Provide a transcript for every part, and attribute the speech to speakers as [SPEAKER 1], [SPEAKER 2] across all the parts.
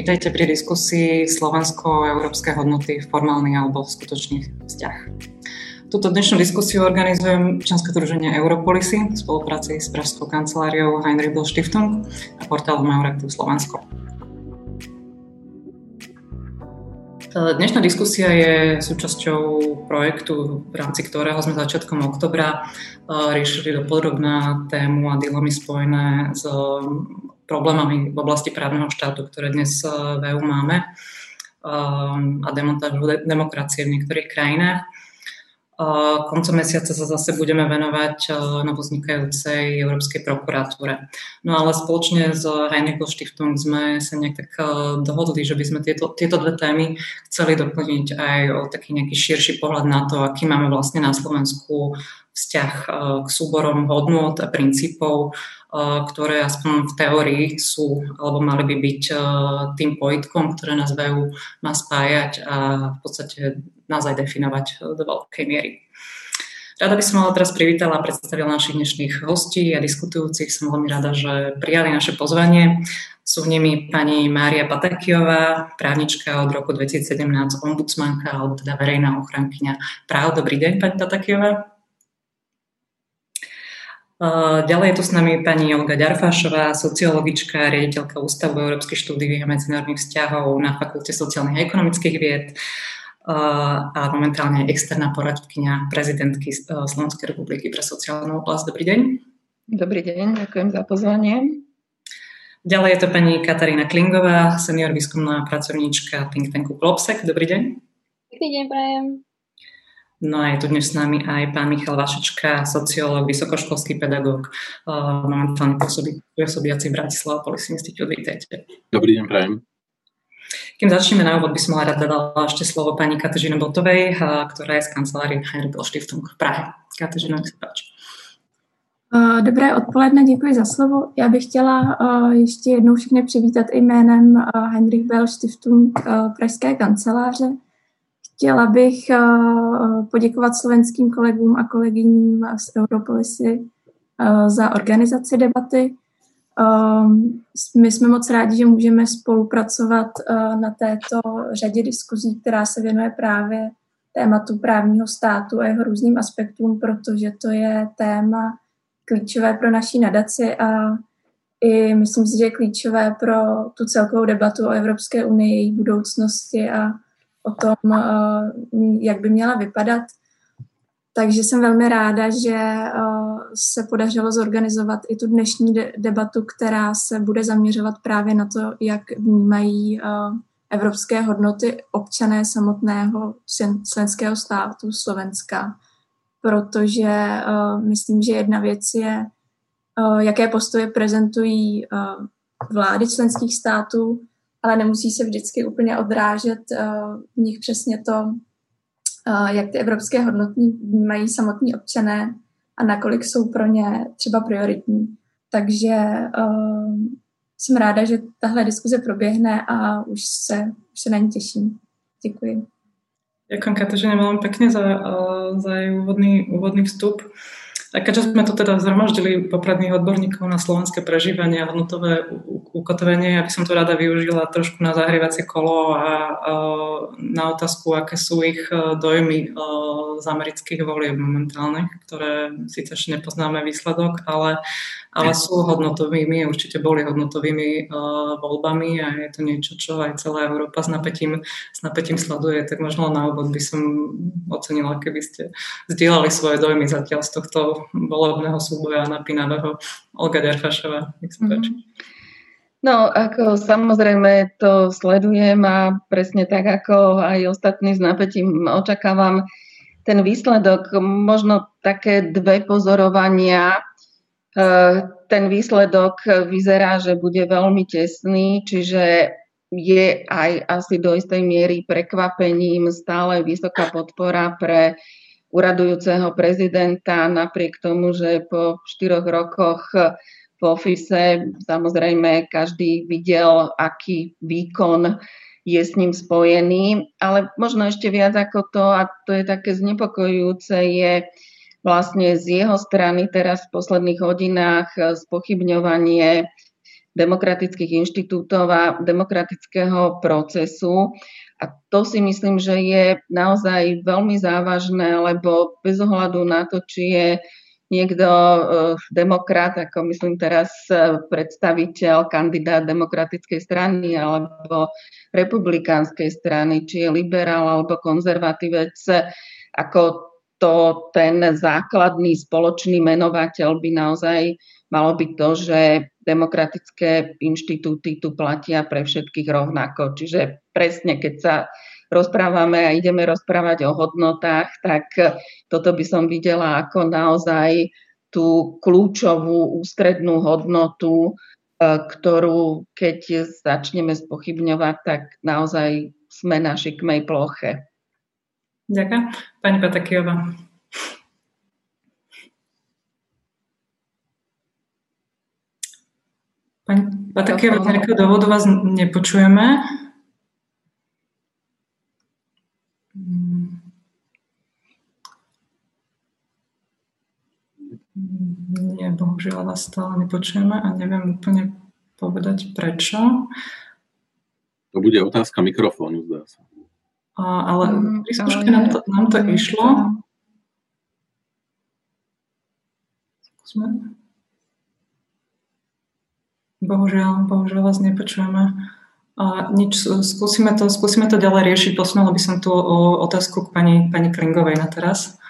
[SPEAKER 1] Vítajte pri diskusii Slovensko-európske hodnoty, formálny alebo skutočný vzťah. Túto dnešnú diskusiu organizujem Členské druženie Europolisy v spolupráci s Pražskou kanceláriou Heinrich Böll Stiftung a portálom Euraktiv Slovensko. Dnešná diskusia je súčasťou projektu, v rámci ktorého sme začiatkom oktobra eh, riešili do podrobná tému a dilemy spojené s problémami v oblasti právneho štátu, ktoré dnes eh, v EU máme eh, a demontážu demokracie v niektorých krajinách. Koncom mesiaca sa zase budeme venovať novoznikajúcej Európskej prokuratúre. No ale spoločne s Heinrich Stiftung sme sa nejak tak dohodli, že by sme tieto, tieto dve témy chceli doplniť aj o taký nejaký širší pohľad na to, aký máme vlastne na Slovensku vzťah k súborom hodnot a princípov, ktoré aspoň v teórii sú alebo mali by byť tým pojitkom, ktoré nás vejú má spájať a v podstate nás aj definovať e, do veľkej miery. Rada by som ale teraz privítala a predstavila našich dnešných hostí a diskutujúcich. Som veľmi rada, že prijali naše pozvanie. Sú nimi pani Mária Patakiová, právnička od roku 2017, ombudsmanka, alebo teda verejná ochrankyňa práv. Dobrý deň, pani Patakiová. Ďalej je tu s nami pani Olga Ďarfášová, sociologička, riaditeľka Ústavu európskych štúdií a medzinárodných vzťahov na Fakulte sociálnych a ekonomických vied a momentálne externá poradkynia prezidentky Slovenskej republiky pre sociálnu oblasť. Dobrý deň.
[SPEAKER 2] Dobrý deň, ďakujem za pozvanie.
[SPEAKER 1] Ďalej je to pani Katarína Klingová, senior výskumná pracovníčka think tanku Globsec. Dobrý deň.
[SPEAKER 3] Dobrý deň, prajem.
[SPEAKER 1] No a je tu dnes s nami aj pán Michal Vašečka, sociológ, vysokoškolský pedagóg, momentálne pôsobiaci v Bratislava Policy Institute. Vítajte.
[SPEAKER 4] Dobrý deň, prajem.
[SPEAKER 1] Kým začneme na úvod, by som rada dala ešte slovo pani Katežine Botovej, ktorá je z kancelárie Heinrich Stiftung v Prahe. Katežina, nech sa páči.
[SPEAKER 5] Dobré odpoledne, děkuji za slovo. Já bych chtěla ještě jednou všechny přivítat jménem Heinrich Bell Stiftung Pražské kanceláře. Chtěla bych poděkovat slovenským kolegům a kolegyním z Europolisy za organizaci debaty. Um, my jsme moc rádi, že můžeme spolupracovat na této řadě diskuzí, která se věnuje právě tématu právního státu a jeho různým aspektům, protože to je téma klíčové pro naší nadaci a i myslím si, že je klíčové pro tu celkovou debatu o Evropské unii, její budoucnosti a o tom, uh, jak by měla vypadat. Takže jsem velmi ráda, že uh, se podařilo zorganizovat i tu dnešní de- debatu, která se bude zaměřovat právě na to, jak vnímají uh, evropské hodnoty občané samotného členského státu Slovenska. Protože myslím, že jedna věc je, jaké postoje prezentují vlády členských států, ale nemusí se vždycky úplně odrážet v nich přesně to, jak ty evropské hodnoty vnímají samotní občané a nakolik jsou pro ně třeba prioritní. Takže uh, jsem ráda, že tahle diskuze proběhne a už se, už se na ní těším. Děkuji.
[SPEAKER 1] Ďakujem Kateřine veľmi pekne za, za jej úvodný, úvodný vstup. A keďže sme tu teda zhromaždili popredných odborníkov na slovenské prežívanie a hodnotové ukotvenie, ja by som to rada využila trošku na zahrievacie kolo a, na otázku, aké sú ich e, dojmy e, z amerických volieb momentálnych, ktoré síce ešte nepoznáme výsledok, ale ale sú hodnotovými, určite boli hodnotovými uh, voľbami a je to niečo, čo aj celá Európa s napätím, s napätím sleduje, tak možno na úvod by som ocenila, keby ste zdieľali svoje dojmy zatiaľ z tohto volebného súboja napínavého. Olga Derfašová, nech sa páči.
[SPEAKER 2] No, ako samozrejme to sledujem a presne tak, ako aj ostatní s napätím očakávam ten výsledok. Možno také dve pozorovania ten výsledok vyzerá, že bude veľmi tesný, čiže je aj asi do istej miery prekvapením stále vysoká podpora pre uradujúceho prezidenta, napriek tomu, že po štyroch rokoch v ofise samozrejme každý videl, aký výkon je s ním spojený. Ale možno ešte viac ako to, a to je také znepokojujúce, je vlastne z jeho strany teraz v posledných hodinách spochybňovanie demokratických inštitútov a demokratického procesu. A to si myslím, že je naozaj veľmi závažné, lebo bez ohľadu na to, či je niekto uh, demokrat, ako myslím teraz uh, predstaviteľ, kandidát demokratickej strany alebo republikánskej strany, či je liberál alebo konzervatívec, ako to ten základný spoločný menovateľ by naozaj malo byť to, že demokratické inštitúty tu platia pre všetkých rovnako. Čiže presne, keď sa rozprávame a ideme rozprávať o hodnotách, tak toto by som videla ako naozaj tú kľúčovú ústrednú hodnotu, e, ktorú keď začneme spochybňovať, tak naozaj sme na šikmej ploche.
[SPEAKER 1] Ďakujem. Pani Patakijová. Pani Patakijová, z nejakého dôvodu vás nepočujeme. Nie, bohužiaľ vás stále nepočujeme a neviem úplne povedať prečo.
[SPEAKER 3] To bude otázka mikrofónu, zdá sa.
[SPEAKER 1] Ale mm, pri skúške nám to, nám to išlo. Skúsme. Bohužiaľ, bohužiaľ vás nepočujeme. A nič, skúsime to, skúsime to ďalej riešiť. Posunula by som tu o otázku k pani, pani Klingovej na teraz.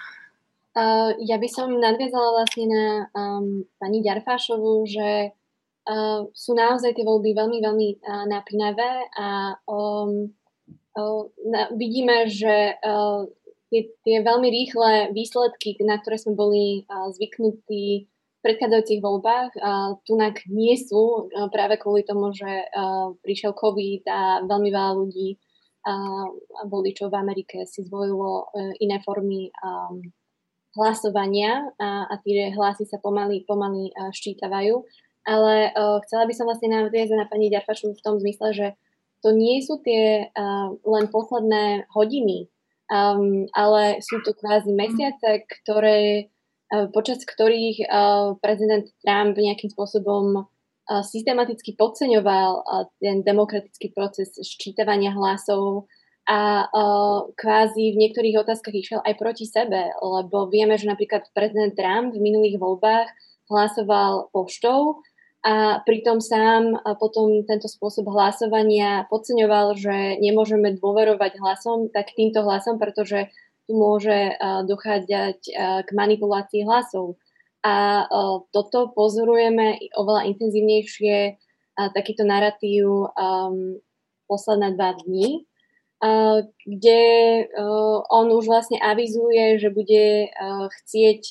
[SPEAKER 4] Uh, ja by som nadviazala vlastne na um, pani Ďarfášovú, že uh, sú naozaj tie voľby veľmi, veľmi uh, napínavé a um, vidíme, že tie, tie veľmi rýchle výsledky, na ktoré sme boli zvyknutí v predchádzajúcich voľbách, tunak nie sú práve kvôli tomu, že prišiel COVID a veľmi veľa ľudí voličov v Amerike si zvolilo iné formy hlasovania a, a tie hlasy sa pomaly, pomaly ščítavajú. Ale chcela by som vlastne nadviazať na pani Ďarfašu v tom zmysle, že to nie sú tie uh, len posledné hodiny, um, ale sú to kvázi mesiace, ktoré, uh, počas ktorých uh, prezident Trump nejakým spôsobom uh, systematicky podceňoval uh, ten demokratický proces ščítavania hlasov a uh, kvázi v niektorých otázkach išiel aj proti sebe, lebo vieme, že napríklad prezident Trump v minulých voľbách hlasoval poštou, a pritom sám potom tento spôsob hlasovania podceňoval, že nemôžeme dôverovať hlasom, tak týmto hlasom, pretože tu môže dochádzať k manipulácii hlasov. A toto pozorujeme oveľa intenzívnejšie, takýto narratív posledné dva dní, kde on už vlastne avizuje, že bude chcieť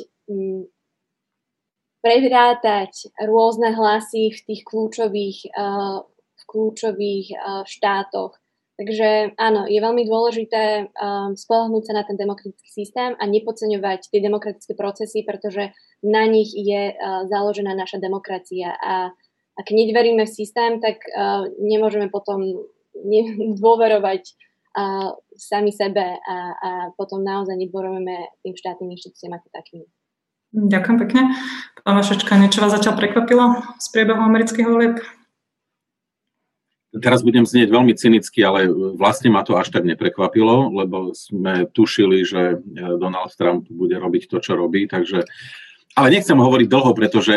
[SPEAKER 4] predrátať rôzne hlasy v tých kľúčových, uh, v kľúčových uh, štátoch. Takže áno, je veľmi dôležité um, spolahnúť sa na ten demokratický systém a nepodceňovať tie demokratické procesy, pretože na nich je založená naša demokracia. A ak nedveríme v systém, tak nemôžeme potom dôverovať sami sebe a, a potom naozaj nedôverujeme tým štátnym inštitúciám ako takým.
[SPEAKER 1] Ďakujem pekne. Pán Vašečka, niečo vás zatiaľ prekvapilo z priebehu amerických volieb?
[SPEAKER 3] Teraz budem znieť veľmi cynicky, ale vlastne ma to až tak neprekvapilo, lebo sme tušili, že Donald Trump bude robiť to, čo robí, takže ale nechcem hovoriť dlho, pretože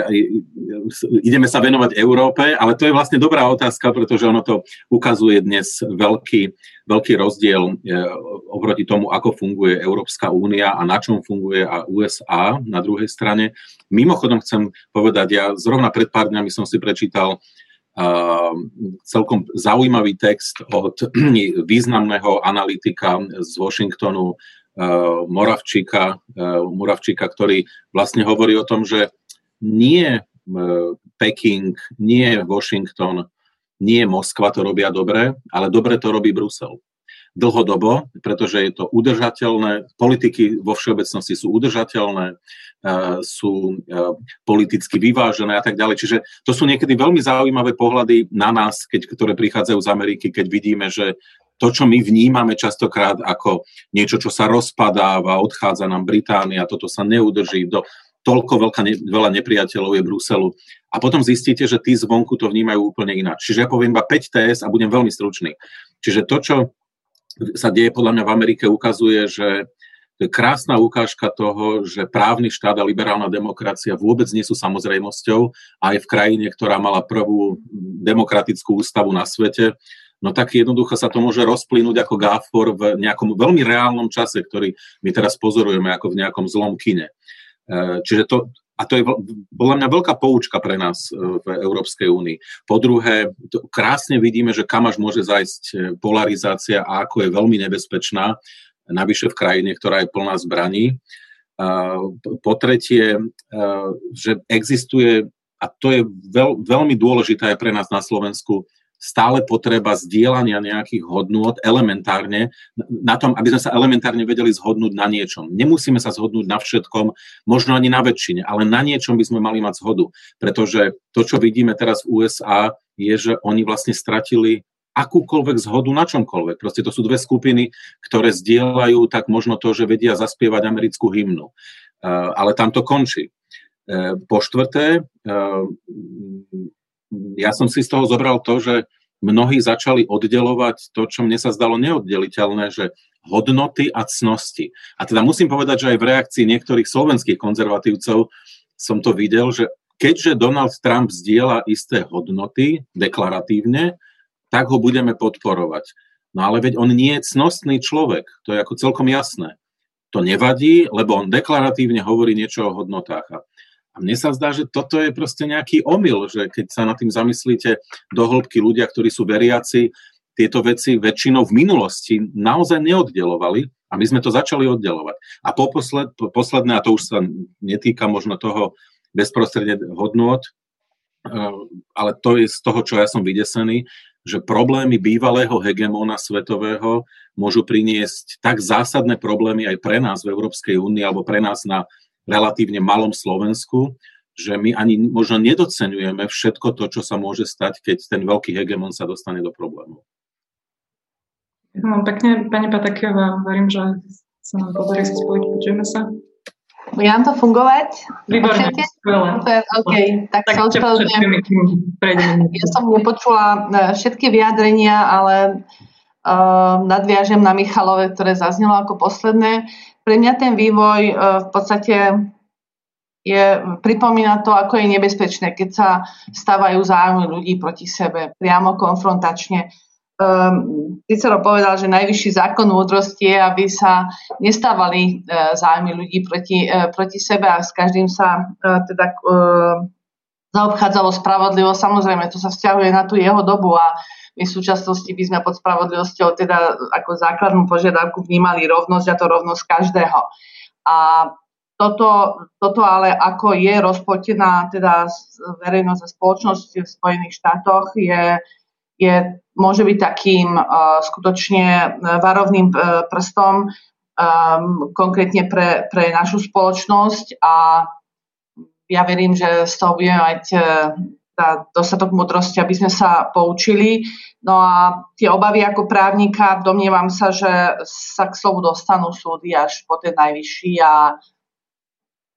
[SPEAKER 3] ideme sa venovať Európe, ale to je vlastne dobrá otázka, pretože ono to ukazuje dnes veľký, veľký rozdiel e, oproti tomu, ako funguje Európska únia a na čom funguje a USA na druhej strane. Mimochodom chcem povedať, ja zrovna pred pár dňami som si prečítal uh, celkom zaujímavý text od významného analytika z Washingtonu Moravčíka, eh, Moravčíka, ktorý vlastne hovorí o tom, že nie eh, Peking, nie Washington, nie Moskva to robia dobre, ale dobre to robí Brusel. Dlhodobo, pretože je to udržateľné, politiky vo všeobecnosti sú udržateľné, sú politicky vyvážené a tak ďalej. Čiže to sú niekedy veľmi zaujímavé pohľady na nás, keď, ktoré prichádzajú z Ameriky, keď vidíme, že to, čo my vnímame častokrát ako niečo, čo sa rozpadáva, odchádza nám Británia, toto sa neudrží. Do, toľko veľká, ne, veľa nepriateľov je Bruselu. A potom zistíte, že tí zvonku to vnímajú úplne ináč. Čiže ja poviem iba 5 TS a budem veľmi stručný. Čiže to, čo sa deje podľa mňa v Amerike, ukazuje, že to je krásna ukážka toho, že právny štát a liberálna demokracia vôbec nie sú samozrejmosťou aj v krajine, ktorá mala prvú demokratickú ústavu na svete, no tak jednoducho sa to môže rozplynúť ako gáfor v nejakom veľmi reálnom čase, ktorý my teraz pozorujeme ako v nejakom zlom kine. E, čiže to, a to je podľa mňa veľká poučka pre nás e, v Európskej únii. Po druhé, krásne vidíme, že kam až môže zajsť e, polarizácia a ako je veľmi nebezpečná navyše v krajine, ktorá je plná zbraní. Po tretie, že existuje, a to je veľ, veľmi dôležité aj pre nás na Slovensku, stále potreba zdieľania nejakých hodnôt elementárne, na tom, aby sme sa elementárne vedeli zhodnúť na niečom. Nemusíme sa zhodnúť na všetkom, možno ani na väčšine, ale na niečom by sme mali mať zhodu. Pretože to, čo vidíme teraz v USA, je, že oni vlastne stratili akúkoľvek zhodu na čomkoľvek. Proste to sú dve skupiny, ktoré zdieľajú tak možno to, že vedia zaspievať americkú hymnu. Uh, ale tam to končí. Uh, po štvrté, uh, ja som si z toho zobral to, že mnohí začali oddelovať to, čo mne sa zdalo neoddeliteľné, že hodnoty a cnosti. A teda musím povedať, že aj v reakcii niektorých slovenských konzervatívcov som to videl, že keďže Donald Trump zdieľa isté hodnoty deklaratívne, tak ho budeme podporovať. No ale veď on nie je cnostný človek, to je ako celkom jasné. To nevadí, lebo on deklaratívne hovorí niečo o hodnotách. A mne sa zdá, že toto je proste nejaký omyl, že keď sa nad tým zamyslíte do hĺbky ľudia, ktorí sú veriaci, tieto veci väčšinou v minulosti naozaj neoddelovali a my sme to začali oddelovať. A po posled, po posledné, a to už sa netýka možno toho bezprostredne hodnôt, eh, ale to je z toho, čo ja som vydesený, že problémy bývalého hegemóna svetového môžu priniesť tak zásadné problémy aj pre nás v Európskej únii alebo pre nás na relatívne malom Slovensku, že my ani možno nedocenujeme všetko to, čo sa môže stať, keď ten veľký hegemon sa dostane do problémov.
[SPEAKER 1] Ďakujem pekne, pani Patakiová. Verím, že sa nám podarí sa spojiť. Počujeme sa.
[SPEAKER 6] Bude nám to fungovať?
[SPEAKER 1] Výborne, skvelé.
[SPEAKER 6] OK, tak, tak sa Ja som nepočula e, všetky vyjadrenia, ale uh, nadviažem na Michalove, ktoré zaznelo ako posledné. Pre mňa ten vývoj uh, v podstate je, pripomína to, ako je nebezpečné, keď sa stávajú záujmy ľudí proti sebe, priamo konfrontačne um, Cicero povedal, že najvyšší zákon múdrosti je, aby sa nestávali uh, ľudí proti, uh, proti sebe a s každým sa uh, teda uh, zaobchádzalo spravodlivo. Samozrejme, to sa vzťahuje na tú jeho dobu a my v súčasnosti by sme pod spravodlivosťou teda ako základnú požiadavku vnímali rovnosť a to rovnosť každého. A toto, toto ale ako je rozpotená teda verejnosť a spoločnosť v Spojených štátoch je, je môže byť takým uh, skutočne uh, varovným uh, prstom um, konkrétne pre, pre našu spoločnosť a ja verím, že z toho budeme mať tá dostatok múdrosti, aby sme sa poučili. No a tie obavy ako právnika, domnievam sa, že sa k slovu dostanú súdy až po ten najvyšší a,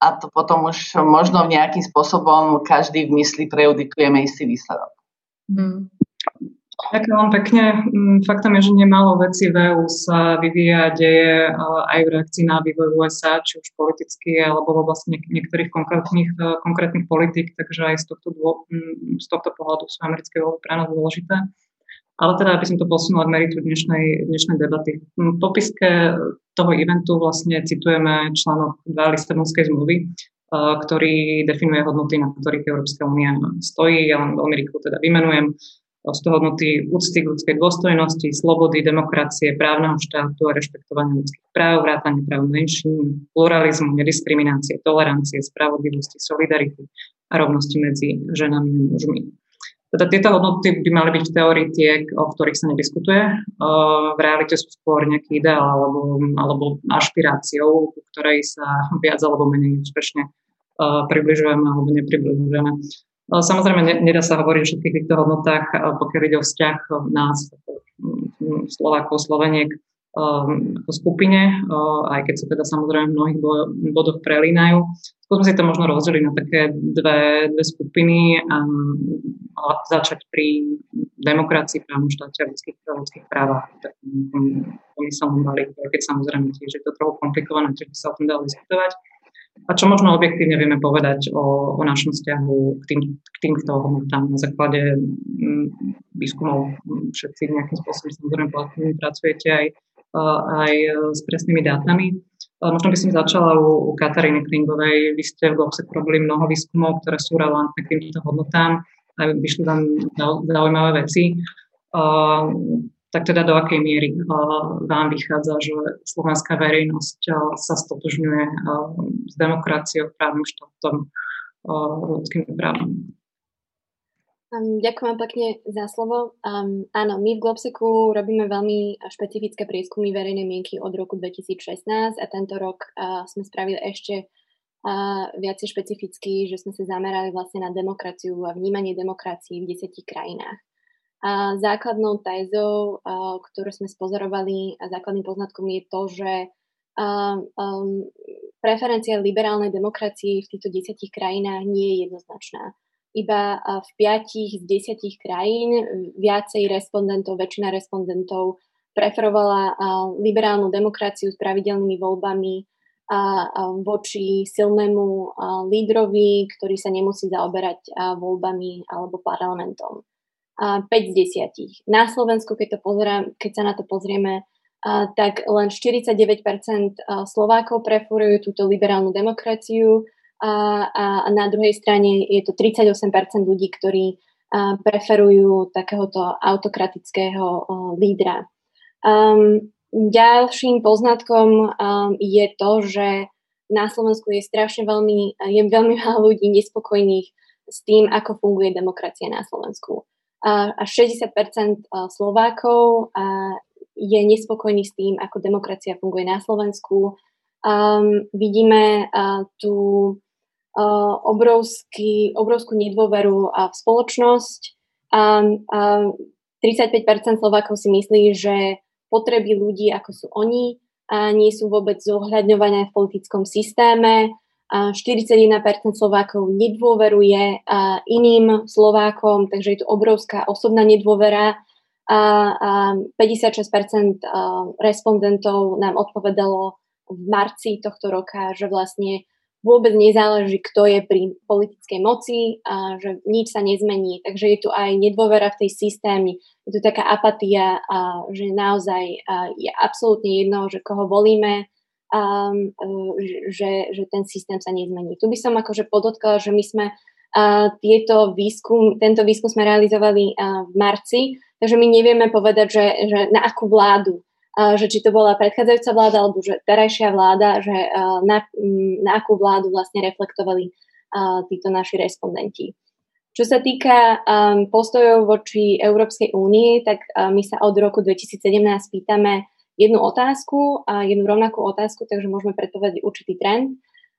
[SPEAKER 6] a to potom už možno nejakým spôsobom každý v mysli prejudikujeme istý výsledok. Hmm.
[SPEAKER 1] Ďakujem vám pekne. Mm, faktom je, že nemalo veci v EU sa vyvíja, deje aj v reakcii na vývoj USA, či už politicky, alebo v oblasti niektorých konkrétnych, e, konkrétnych politik, takže aj z tohto, mm, z tohto pohľadu sú americké voľby pre nás dôležité. Ale teda, aby som to posunula k meritu dnešnej, dnešnej debaty. V popiske toho eventu vlastne citujeme článok 2 Lisabonskej zmluvy, e, ktorý definuje hodnoty, na ktorých Európska únia stojí. Ja len veľmi rýchlo teda vymenujem hodnoty úcty k ľudskej dôstojnosti, slobody, demokracie, právneho štátu a rešpektovania ľudských práv, vrátanie práv menšín, pluralizmu, nediskriminácie, tolerancie, spravodlivosti, solidarity a rovnosti medzi ženami a mužmi. Teda tieto hodnoty by mali byť v teórii tie, o ktorých sa nediskutuje. V realite sú skôr nejaký ideál alebo, alebo ašpiráciou, ktorej sa viac alebo menej úspešne približujeme alebo nepribližujeme. Samozrejme, nedá sa hovoriť o všetkých týchto hodnotách, pokiaľ ide o vzťah nás, Slovákov, Sloveniek, ako skupine, aj keď sa teda samozrejme v mnohých bodoch prelínajú. skúsme si to možno rozdeliť na také dve, dve skupiny a, a začať pri demokracii, právnom štáte a ľudských, ľudských právach. Pomyselnom balíku, keď samozrejme tiež je to trochu komplikované, čiže by sa o tom dalo diskutovať. A čo možno objektívne vieme povedať o, o našom vzťahu k, tým, k týmto hodnotám na základe m, výskumov všetci nejakým spôsobom samozrejme pracujete aj, aj s presnými dátami. Možno by som začala u, u Kataríny Klingovej. Vy ste v Globse robili mnoho výskumov, ktoré sú relevantné k týmto hodnotám a vyšli vám zaujímavé veci. Tak teda do akej miery uh, vám vychádza, že slovenská verejnosť uh, sa stotožňuje uh, s demokraciou, právnym štátom, ľudskými právami?
[SPEAKER 4] Um, ďakujem pekne za slovo. Um, áno, my v Globseku robíme veľmi špecifické prieskumy verejnej mienky od roku 2016 a tento rok uh, sme spravili ešte uh, viacej špecificky, že sme sa zamerali vlastne na demokraciu a vnímanie demokracie v desetich krajinách. A základnou tézou, ktorú sme spozorovali a základným poznatkom je to, že preferencia liberálnej demokracie v týchto desiatich krajinách nie je jednoznačná iba v piatich z desiatich krajín viacej respondentov, väčšina respondentov preferovala liberálnu demokraciu s pravidelnými voľbami a voči silnému lídrovi, ktorý sa nemusí zaoberať voľbami alebo parlamentom. 5 z 10. Na Slovensku, keď, to pozriem, keď sa na to pozrieme, tak len 49% Slovákov preferujú túto liberálnu demokraciu, a, a na druhej strane je to 38% ľudí, ktorí preferujú takéhoto autokratického lídra. Um, ďalším poznatkom um, je to, že na Slovensku je strašne veľmi, je veľmi veľa ľudí nespokojných s tým, ako funguje demokracia na Slovensku. A, a 60% Slovákov je nespokojný s tým, ako demokracia funguje na Slovensku. Um, vidíme uh, tu obrovský, obrovskú nedôveru v spoločnosť. A, a 35% Slovákov si myslí, že potreby ľudí, ako sú oni, a nie sú vôbec zohľadňované v politickom systéme. A 41% Slovákov nedôveruje iným Slovákom, takže je to obrovská osobná nedôvera. A, a 56% respondentov nám odpovedalo v marci tohto roka, že vlastne vôbec nezáleží, kto je pri politickej moci a že nič sa nezmení. Takže je tu aj nedôvera v tej systémy, je tu taká apatia, a že naozaj je absolútne jedno, že koho volíme, a, že, že ten systém sa nezmení. Tu by som akože podotkala, že my sme a, tieto výskum, tento výskum sme realizovali a, v marci, takže my nevieme povedať, že, že na akú vládu že či to bola predchádzajúca vláda alebo že terajšia vláda, že na, na akú vládu vlastne reflektovali títo naši respondenti. Čo sa týka um, postojov voči Európskej únii, tak uh, my sa od roku 2017 pýtame jednu otázku, a jednu rovnakú otázku, takže môžeme predpovedať určitý trend.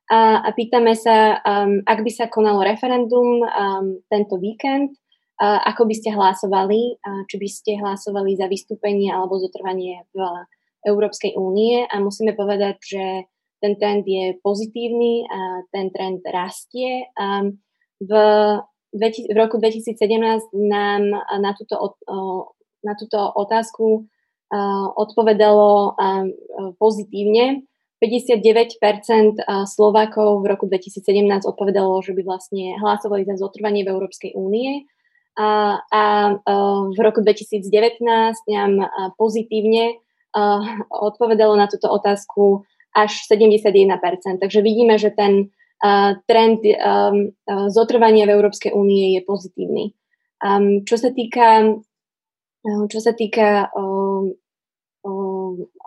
[SPEAKER 4] A, a pýtame sa, um, ak by sa konalo referendum um, tento víkend, ako by ste hlasovali, či by ste hlasovali za vystúpenie alebo zotrvanie v Európskej únie a musíme povedať, že ten trend je pozitívny a ten trend rastie. V, v roku 2017 nám na túto, na túto otázku odpovedalo pozitívne. 59% Slovákov v roku 2017 odpovedalo, že by vlastne hlasovali za zotrvanie v Európskej únie a, a v roku 2019 nám pozitívne odpovedalo na túto otázku až 71%. Takže vidíme, že ten trend zotrvania v Európskej únie je pozitívny. Čo sa týka, čo sa týka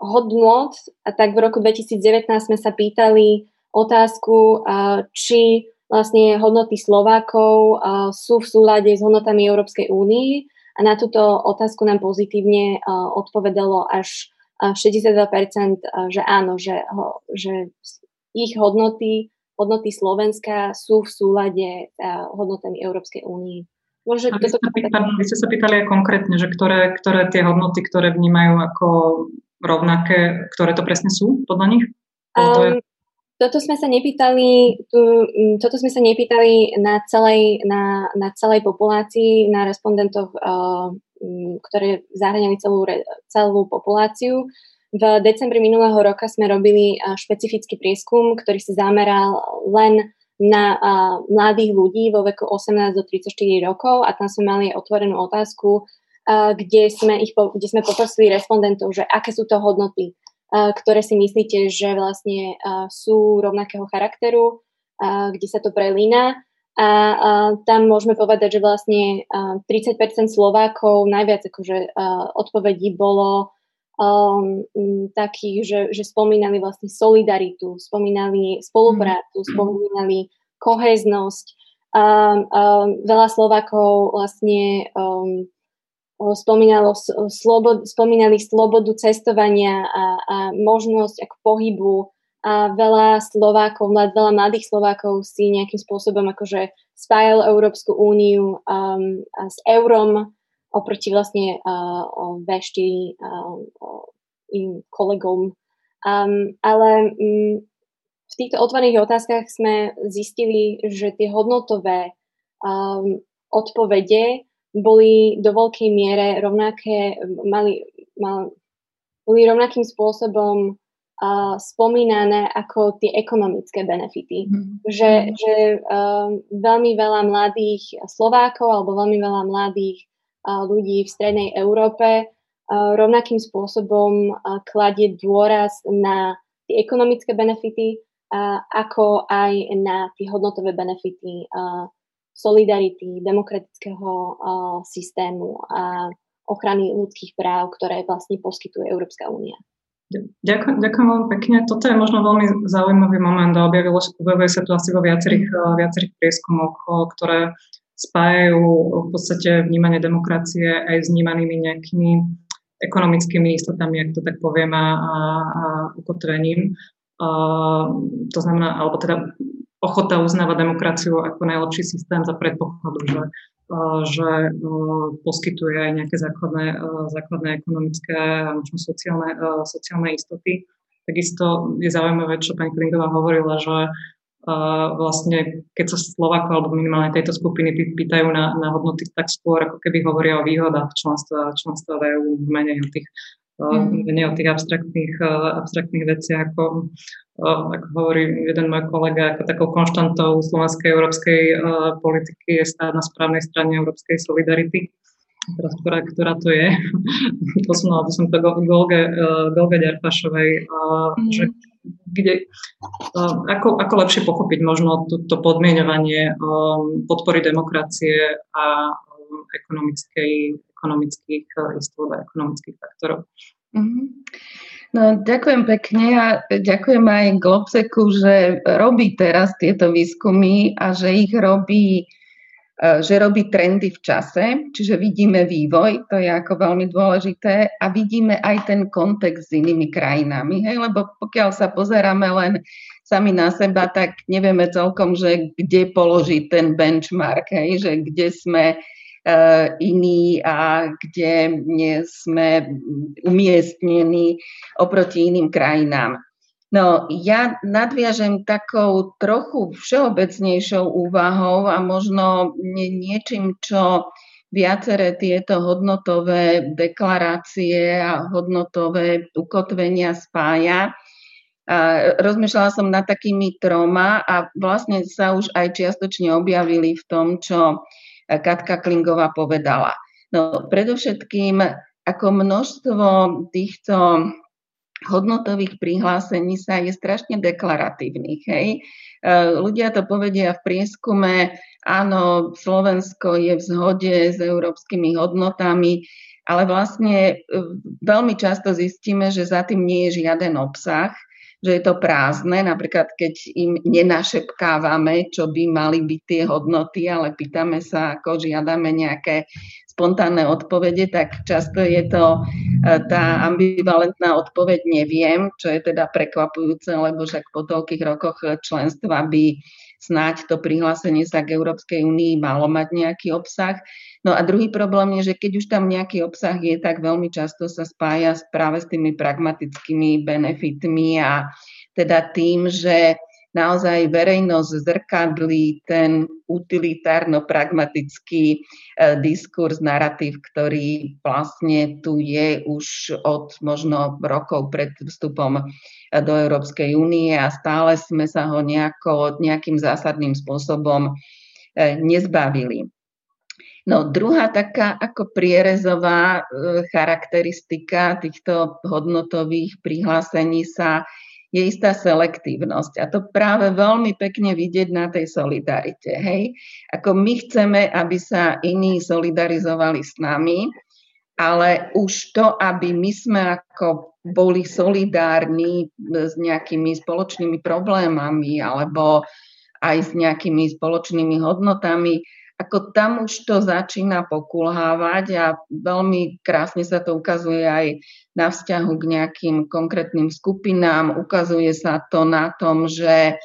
[SPEAKER 4] hodnot, tak v roku 2019 sme sa pýtali otázku, či vlastne hodnoty Slovákov sú v súlade s hodnotami Európskej únie a na túto otázku nám pozitívne odpovedalo až 62%, že áno, že, že ich hodnoty, hodnoty Slovenska sú v súlade hodnotami Európskej únie.
[SPEAKER 1] Môže vy, ste pýtali, vy ste sa pýtali aj konkrétne, že ktoré, ktoré tie hodnoty, ktoré vnímajú ako rovnaké, ktoré to presne sú podľa nich?
[SPEAKER 4] Um, toto sme sa nepýtali, tu, toto sme sa nepýtali na celej, na, na celej populácii, na respondentoch, uh, ktoré zahraniali celú, celú populáciu. V decembri minulého roka sme robili uh, špecifický prieskum, ktorý sa zameral len na uh, mladých ľudí vo veku 18 do 34 rokov a tam sme mali otvorenú otázku, uh, kde, sme ich po, kde sme poprosili respondentov, že aké sú to hodnoty, ktoré si myslíte, že vlastne sú rovnakého charakteru, kde sa to prelína. A, tam môžeme povedať, že vlastne 30% Slovákov, najviac akože odpovedí bolo um, takých, že, že spomínali vlastne solidaritu, spomínali spoluprácu, mm. spomínali koheznosť. Um, um, veľa Slovákov vlastne um, spomínalo, slobod, spomínali slobodu cestovania a, a možnosť ako pohybu a veľa Slovákov, veľa mladých Slovákov si nejakým spôsobom akože spájal Európsku úniu um, s eurom oproti vlastne uh, V4 uh, im kolegom. Um, ale um, v týchto otvorených otázkach sme zistili, že tie hodnotové um, odpovede boli do veľkej miere rovnaké, mali, mal, boli rovnakým spôsobom uh, spomínané ako tie ekonomické benefity. Mm. Že, že uh, veľmi veľa mladých Slovákov alebo veľmi veľa mladých ľudí v strednej Európe rovnakým spôsobom kladie dôraz na tie ekonomické benefity, ako aj na tie hodnotové benefity solidarity, demokratického systému a ochrany ľudských práv, ktoré vlastne poskytuje Európska únia.
[SPEAKER 1] Ďakujem, ďakujem veľmi pekne. Toto je možno veľmi zaujímavý moment a objavilo, objavuje sa tu asi vo viacerých, viacerých prieskumoch, ktoré spájajú v podstate vnímanie demokracie aj s vnímanými nejakými ekonomickými istotami, ak to tak poviem, a, a ukotvením. A, to znamená, alebo teda ochota uznávať demokraciu ako najlepší systém za predpokladu, že, že poskytuje aj nejaké základné, základné ekonomické a možno sociálne, sociálne istoty. Takisto je zaujímavé, čo pani Klingová hovorila, že vlastne keď sa Slováko alebo minimálne tejto skupiny pýtajú na, na hodnoty, tak skôr ako keby hovoria o výhodách členstva, členstva v EU, menej o tých mm. nie o tých abstraktných, abstraktných veciach, ako, ako hovorí jeden môj kolega, ako takou konštantou slovenskej európskej politiky je stáť na správnej strane európskej solidarity. Teraz, ktorá, ktorá to je. Posunula by som to Golge, Golge Ďarpašovej, mm. že kde, ako, ako lepšie pochopiť možno to podmienovanie podpory demokracie a ekonomickej ekonomických eh, istôt a ekonomických faktorov. Mm-hmm.
[SPEAKER 2] No, ďakujem pekne a ďakujem aj Globseku, že robí teraz tieto výskumy a že ich robí, eh, že robí trendy v čase, čiže vidíme vývoj, to je ako veľmi dôležité a vidíme aj ten kontext s inými krajinami, hej, lebo pokiaľ sa pozeráme len sami na seba, tak nevieme celkom, že kde položiť ten benchmark, hej, že kde sme Eh, iní a kde nie sme umiestnení oproti iným krajinám. No, ja nadviažem takou trochu všeobecnejšou úvahou a možno niečím, čo viaceré tieto hodnotové deklarácie a hodnotové ukotvenia spája. A rozmýšľala som nad takými troma a vlastne sa už aj čiastočne objavili v tom, čo Katka Klingová povedala. No, predovšetkým ako množstvo týchto hodnotových prihlásení sa je strašne deklaratívnych. Hej? E, ľudia to povedia v prieskume, áno, Slovensko je v zhode s európskymi hodnotami, ale vlastne e, veľmi často zistíme, že za tým nie je žiaden obsah že je to prázdne, napríklad keď im nenašepkávame, čo by mali byť tie hodnoty, ale pýtame sa, ako žiadame nejaké spontánne odpovede, tak často je to e, tá ambivalentná odpoveď neviem, čo je teda prekvapujúce, lebo však po toľkých rokoch členstva by snáď to prihlásenie sa k Európskej únii malo mať nejaký obsah. No a druhý problém je, že keď už tam nejaký obsah je, tak veľmi často sa spája práve s tými pragmatickými benefitmi a teda tým, že naozaj verejnosť zrkadlí ten utilitárno-pragmatický e, diskurs, narratív, ktorý vlastne tu je už od možno rokov pred vstupom e, do Európskej únie a stále sme sa ho nejako, nejakým zásadným spôsobom e, nezbavili. No druhá taká ako prierezová charakteristika týchto hodnotových prihlásení sa je istá selektívnosť. A to práve veľmi pekne vidieť na tej solidarite. Hej? Ako my chceme, aby sa iní solidarizovali s nami, ale už to, aby my sme ako boli solidárni s nejakými spoločnými problémami alebo aj s nejakými spoločnými hodnotami, ako tam už to začína pokulhávať a veľmi krásne sa to ukazuje aj na vzťahu k nejakým konkrétnym skupinám. Ukazuje sa to na tom, že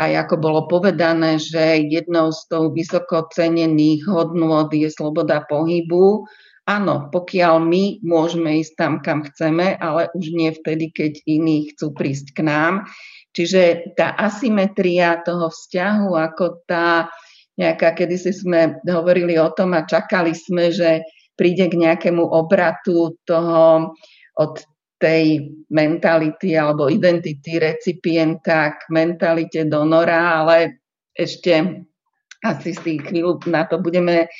[SPEAKER 2] aj ako bolo povedané, že jednou z toho vysoko cenených hodnôt je sloboda pohybu. Áno, pokiaľ my môžeme ísť tam, kam chceme, ale už nie vtedy, keď iní chcú prísť k nám. Čiže tá asymetria toho vzťahu, ako tá nejaká, kedy si sme hovorili o tom a čakali sme, že príde k nejakému obratu toho od tej mentality alebo identity recipienta k mentalite donora, ale ešte asi si chvíľu na to budeme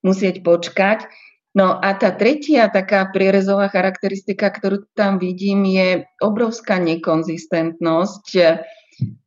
[SPEAKER 2] musieť počkať. No a tá tretia taká prierezová charakteristika, ktorú tam vidím, je obrovská nekonzistentnosť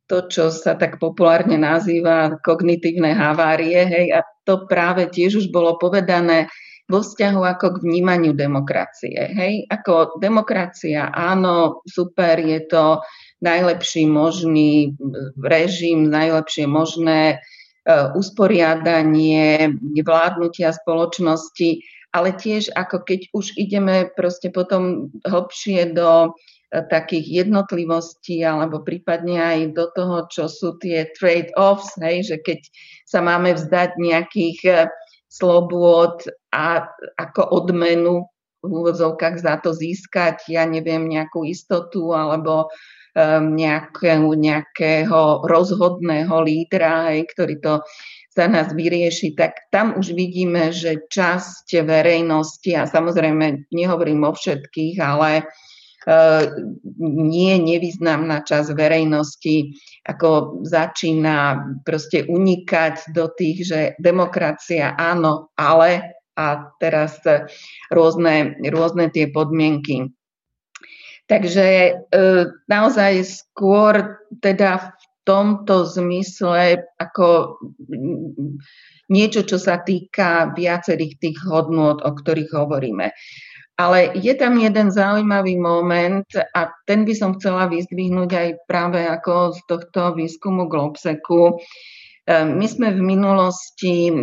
[SPEAKER 2] to, čo sa tak populárne nazýva kognitívne havárie, hej, a to práve tiež už bolo povedané vo vzťahu ako k vnímaniu demokracie. Hej, ako demokracia, áno, super, je to najlepší možný režim, najlepšie možné uh, usporiadanie vládnutia spoločnosti, ale tiež ako keď už ideme proste potom hlbšie do takých jednotlivostí alebo prípadne aj do toho, čo sú tie trade-offs, hej, že keď sa máme vzdať nejakých eh, slobôd a ako odmenu v úvodzovkách za to získať, ja neviem, nejakú istotu alebo um, nejakého, nejakého rozhodného lídra, hej, ktorý to za nás vyrieši, tak tam už vidíme, že časť verejnosti, a samozrejme nehovorím o všetkých, ale nie nevýznamná časť verejnosti ako začína proste unikať do tých, že demokracia áno, ale a teraz rôzne, rôzne tie podmienky. Takže e, naozaj skôr teda v tomto zmysle ako niečo, čo sa týka viacerých tých hodnôt, o ktorých hovoríme. Ale je tam jeden zaujímavý moment a ten by som chcela vyzdvihnúť aj práve ako z tohto výskumu Globseku. Ehm, my sme v minulosti,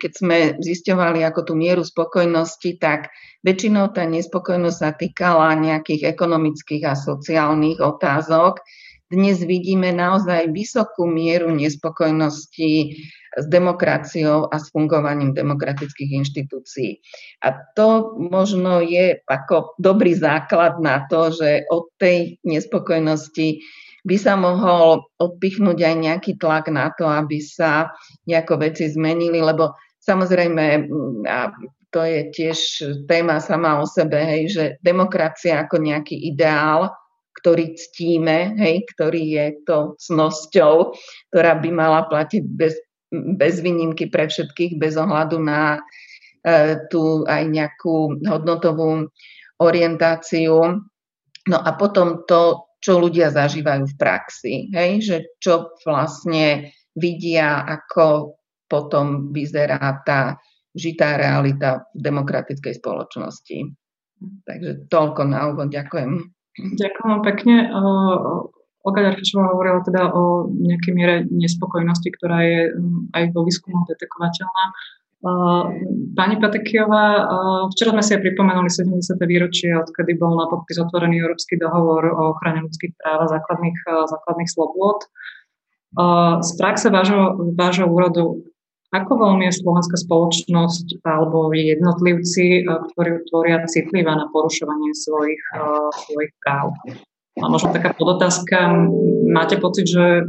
[SPEAKER 2] keď sme zisťovali ako tú mieru spokojnosti, tak väčšinou tá nespokojnosť sa týkala nejakých ekonomických a sociálnych otázok. Dnes vidíme naozaj vysokú mieru nespokojnosti s demokraciou a s fungovaním demokratických inštitúcií. A to možno je ako dobrý základ na to, že od tej nespokojnosti by sa mohol odpichnúť aj nejaký tlak na to, aby sa nejako veci zmenili, lebo samozrejme, a to je tiež téma sama o sebe, hej, že demokracia ako nejaký ideál, ktorý ctíme, hej, ktorý je to cnosťou, ktorá by mala platiť bez bez výnimky pre všetkých, bez ohľadu na e, tú aj nejakú hodnotovú orientáciu. No a potom to, čo ľudia zažívajú v praxi, hej, že čo vlastne vidia, ako potom vyzerá tá žitá realita v demokratickej spoločnosti. Takže toľko na úvod. Ďakujem.
[SPEAKER 1] Ďakujem pekne. Olga Ďarčová hovorila teda o nejakej miere nespokojnosti, ktorá je mm, aj vo výskumu detekovateľná. Pani Patekiová, včera sme si aj pripomenuli 70. výročie, odkedy bol na podpis otvorený Európsky dohovor o ochrane ľudských práv a základných, základných slobôd. Z praxe vášho, vášho úrodu, ako veľmi je slovenská spoločnosť alebo jednotlivci, ktorí tvoria citlivá na porušovanie svojich, svojich práv? A možno taká podotázka, máte pocit, že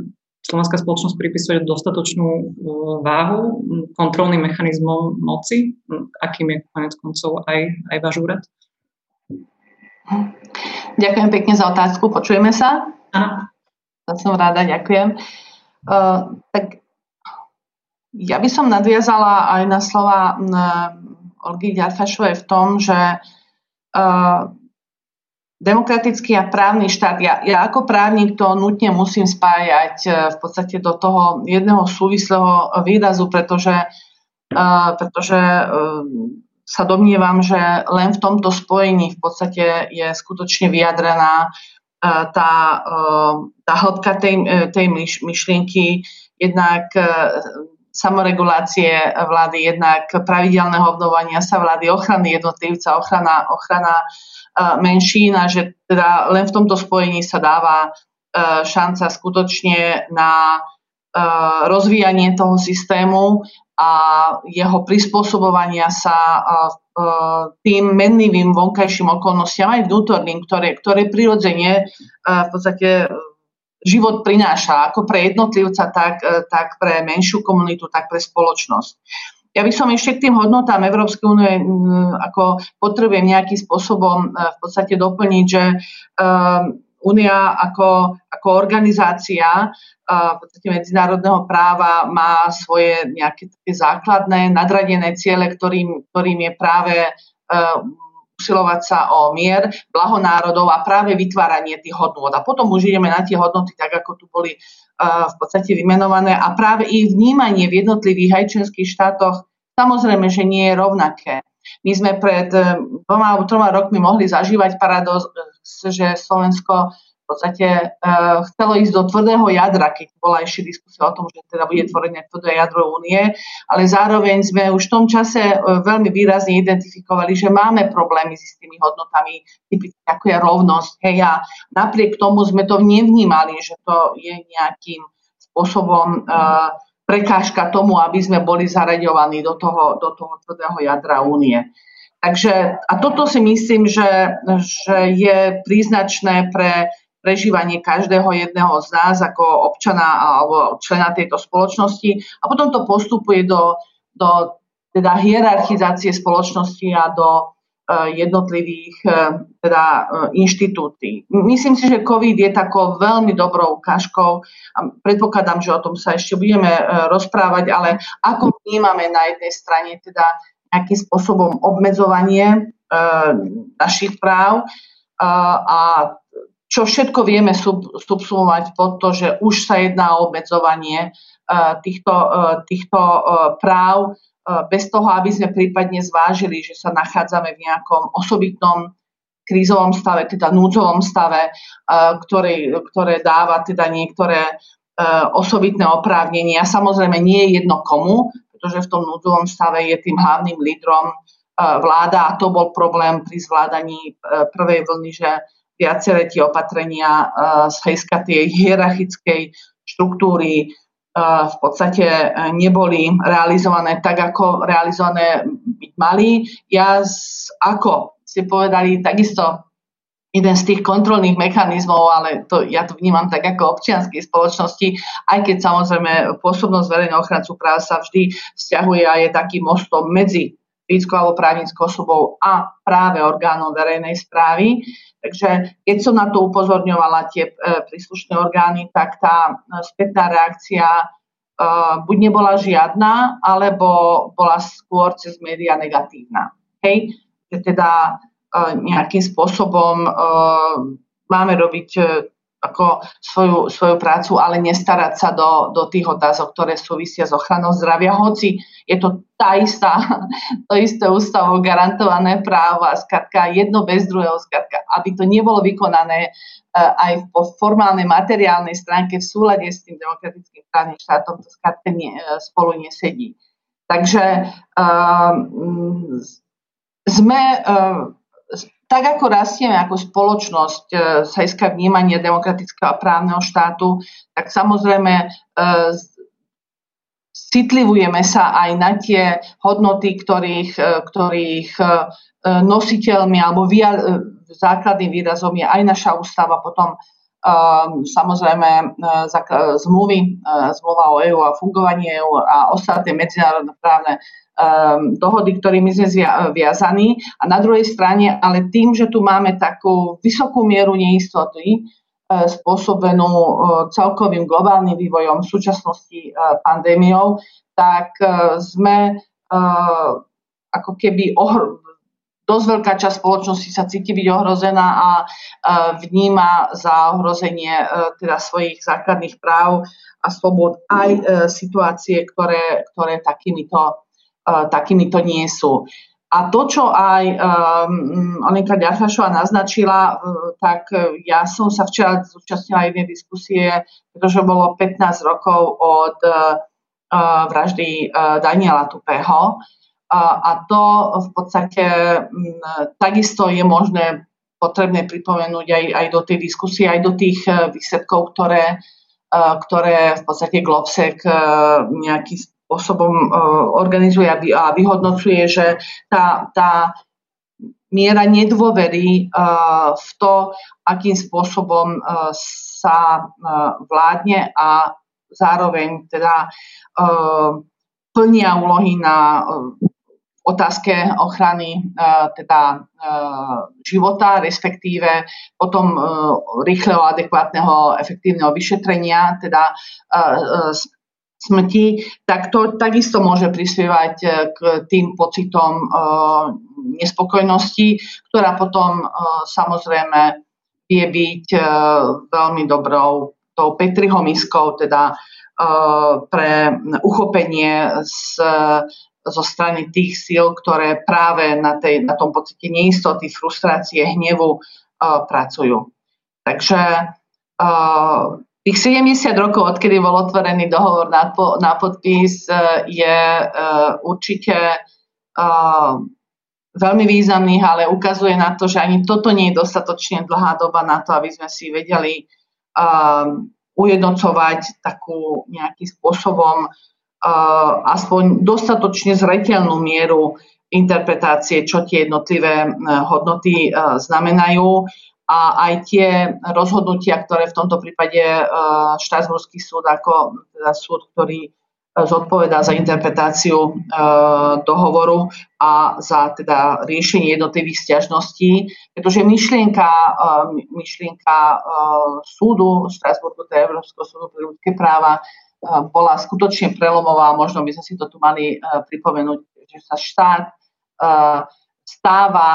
[SPEAKER 1] slovenská spoločnosť pripisuje dostatočnú váhu kontrolným mechanizmom moci, akým je konec koncov aj, aj váš úrad?
[SPEAKER 6] Ďakujem pekne za otázku. Počujeme sa?
[SPEAKER 1] Áno.
[SPEAKER 6] Som rada, ďakujem. Uh, tak ja by som nadviazala aj na slova Olgy Ďarfašovej v tom, že uh, demokratický a právny štát, ja, ja ako právnik to nutne musím spájať uh, v podstate do toho jedného súvislého výrazu, pretože, uh, pretože uh, sa domnievam, že len v tomto spojení v podstate je skutočne vyjadrená tá, tá hĺbka tej, tej myšlienky, jednak samoregulácie vlády, jednak pravidelného obnovania sa vlády, ochrany jednotlivca, ochrana, ochrana e, menšín a že teda len v tomto spojení sa dáva e, šanca skutočne na e, rozvíjanie toho systému a jeho prispôsobovania sa tým mennivým vonkajším okolnostiam aj vnútorným, ktoré, ktoré prirodzene v podstate život prináša, ako pre jednotlivca, tak, e, tak pre menšiu komunitu, tak pre spoločnosť. Ja by som ešte k tým hodnotám Európskej únie ako potrebujem nejakým spôsobom e, v podstate doplniť, že Únia um, ako, ako organizácia v podstate medzinárodného práva má svoje nejaké také základné nadradené ciele, ktorým, ktorým je práve usilovať sa o mier, blaho národov a práve vytváranie tých hodnôt. A potom už ideme na tie hodnoty, tak ako tu boli uh, v podstate vymenované a práve ich vnímanie v jednotlivých aj členských štátoch samozrejme, že nie je rovnaké. My sme pred uh, dvoma alebo troma rokmi mohli zažívať paradox, že Slovensko v podstate uh, chcelo ísť do tvrdého jadra, keď bola ešte diskusia o tom, že teda bude tvorené tvrdé jadro únie, ale zároveň sme už v tom čase uh, veľmi výrazne identifikovali, že máme problémy s tými hodnotami, typicky ako je rovnosť. Hej, a napriek tomu sme to nevnímali, že to je nejakým spôsobom uh, prekážka tomu, aby sme boli zaraďovaní do toho, do toho tvrdého jadra únie. Takže, a toto si myslím, že, že je príznačné pre prežívanie každého jedného z nás ako občana alebo člena tejto spoločnosti a potom to postupuje do, do teda hierarchizácie spoločnosti a do e, jednotlivých e, teda, e, inštitúcií. Myslím si, že COVID je takou veľmi dobrou ukážkou a predpokladám, že o tom sa ešte budeme rozprávať, ale ako vnímame na jednej strane teda nejakým spôsobom obmedzovanie našich práv a čo všetko vieme sub, subsumovať pod to, že už sa jedná o obmedzovanie uh, týchto, uh, týchto uh, práv bez toho, aby sme prípadne zvážili, že sa nachádzame v nejakom osobitnom krízovom stave, teda núdzovom stave, ktoré, ktoré dáva teda niektoré osobitné oprávnenia. Samozrejme nie je jedno komu, pretože v tom núdzovom stave je tým hlavným lídrom vláda a to bol problém pri zvládaní prvej vlny, že viaceré tie opatrenia eh, z hľadiska tej hierarchickej štruktúry eh, v podstate eh, neboli realizované tak, ako realizované byť mali. Ja ako ste povedali, takisto jeden z tých kontrolných mechanizmov, ale to, ja to vnímam tak ako občianskej spoločnosti, aj keď samozrejme pôsobnosť verejného ochrancu práv sa vždy vzťahuje a je takým mostom medzi fyzickou alebo právnickou osobou a práve orgánom verejnej správy. Takže keď som na to upozorňovala tie e, príslušné orgány, tak tá e, spätná reakcia e, buď nebola žiadna, alebo bola skôr cez média negatívna. Hej? Že teda nejakým spôsobom máme robiť ako svoju, svoju prácu, ale nestarať sa do, do tých otázok, ktoré súvisia s ochranou zdravia, hoci je to tá istá, to isté ústavou garantované právo skratka jedno bez druhého, skratka, aby to nebolo vykonané uh, aj po formálnej materiálnej stránke v súlade s tým demokratickým právnym štátom, to skratka nie, uh, spolu nesedí. Takže uh, sme uh, tak ako rastieme ako spoločnosť e, z hľadiska vnímania demokratického a právneho štátu, tak samozrejme e, citlivujeme sa aj na tie hodnoty, ktorých, e, ktorých nositeľmi alebo základným výrazom je aj naša ústava, potom samozrejme zmluvy, zmluva o EU a fungovanie EU a ostatné medzinárodné právne dohody, ktorými sme viazaní. A na druhej strane, ale tým, že tu máme takú vysokú mieru neistoty, spôsobenú celkovým globálnym vývojom v súčasnosti pandémiou, tak sme ako keby ohr- dosť veľká časť spoločnosti sa cíti byť ohrozená a vníma za ohrozenie e, teda svojich základných práv a slobod aj e, situácie, ktoré, ktoré takýmito, e, takýmito nie sú. A to, čo aj um, Olenka Ďarfašová naznačila, tak ja som sa včera zúčastnila jednej diskusie, pretože bolo 15 rokov od vraždy Daniela Tupého. A to v podstate takisto je možné potrebné pripomenúť aj, aj do tej diskusie, aj do tých e, výsledkov, ktoré, e, ktoré v podstate Globsec e, nejakým spôsobom organizuje a vyhodnocuje, že tá, tá miera nedôvery v to, akým spôsobom sa vládne a zároveň teda plnia úlohy na otázke ochrany uh, teda uh, života, respektíve potom uh, rýchleho, adekvátneho, efektívneho vyšetrenia, teda smrti, tak to takisto môže prispievať k tým pocitom nespokojnosti, ktorá potom samozrejme vie byť veľmi dobrou tou petrihomiskou, teda pre uchopenie z zo strany tých síl, ktoré práve na, tej, na tom pocite neistoty, frustrácie, hnevu uh, pracujú. Takže uh, tých 70 rokov, odkedy bol otvorený dohovor na, na podpis, uh, je uh, určite uh, veľmi významný, ale ukazuje na to, že ani toto nie je dostatočne dlhá doba na to, aby sme si vedeli uh, ujednocovať takú nejakým spôsobom aspoň dostatočne zreteľnú mieru interpretácie, čo tie jednotlivé hodnoty znamenajú. A aj tie rozhodnutia, ktoré v tomto prípade Štrasburský súd ako teda súd, ktorý zodpovedá za interpretáciu dohovoru a za teda riešenie jednotlivých stiažností, pretože myšlienka, myšlienka súdu Štrasburgu, teda Európskeho súdu pre ľudské práva, bola skutočne prelomová. Možno by sme si to tu mali pripomenúť, že sa štát stáva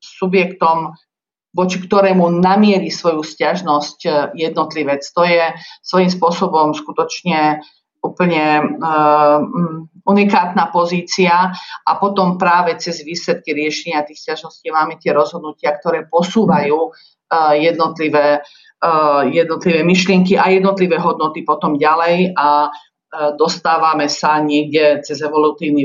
[SPEAKER 6] subjektom, voči ktorému namierí svoju stiažnosť jednotlivec. To je svojím spôsobom skutočne úplne unikátna pozícia a potom práve cez výsledky riešenia tých stiažností máme tie rozhodnutia, ktoré posúvajú jednotlivé jednotlivé myšlienky a jednotlivé hodnoty potom ďalej a dostávame sa niekde cez eh, evolutívnu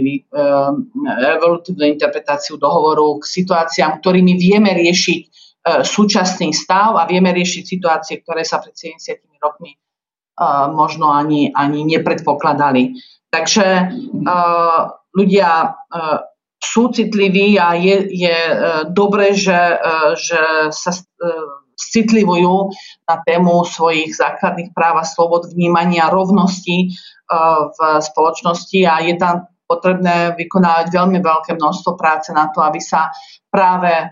[SPEAKER 6] interpretáciu dohovoru k situáciám, ktorými vieme riešiť súčasný stav a vieme riešiť situácie, ktoré sa pred 70 rokmi možno ani, ani nepredpokladali. Takže ľudia sú citliví a je, je dobré, že, že sa citlivujú na tému svojich základných práv a slobod vnímania rovnosti v spoločnosti a je tam potrebné vykonávať veľmi veľké množstvo práce na to, aby sa práve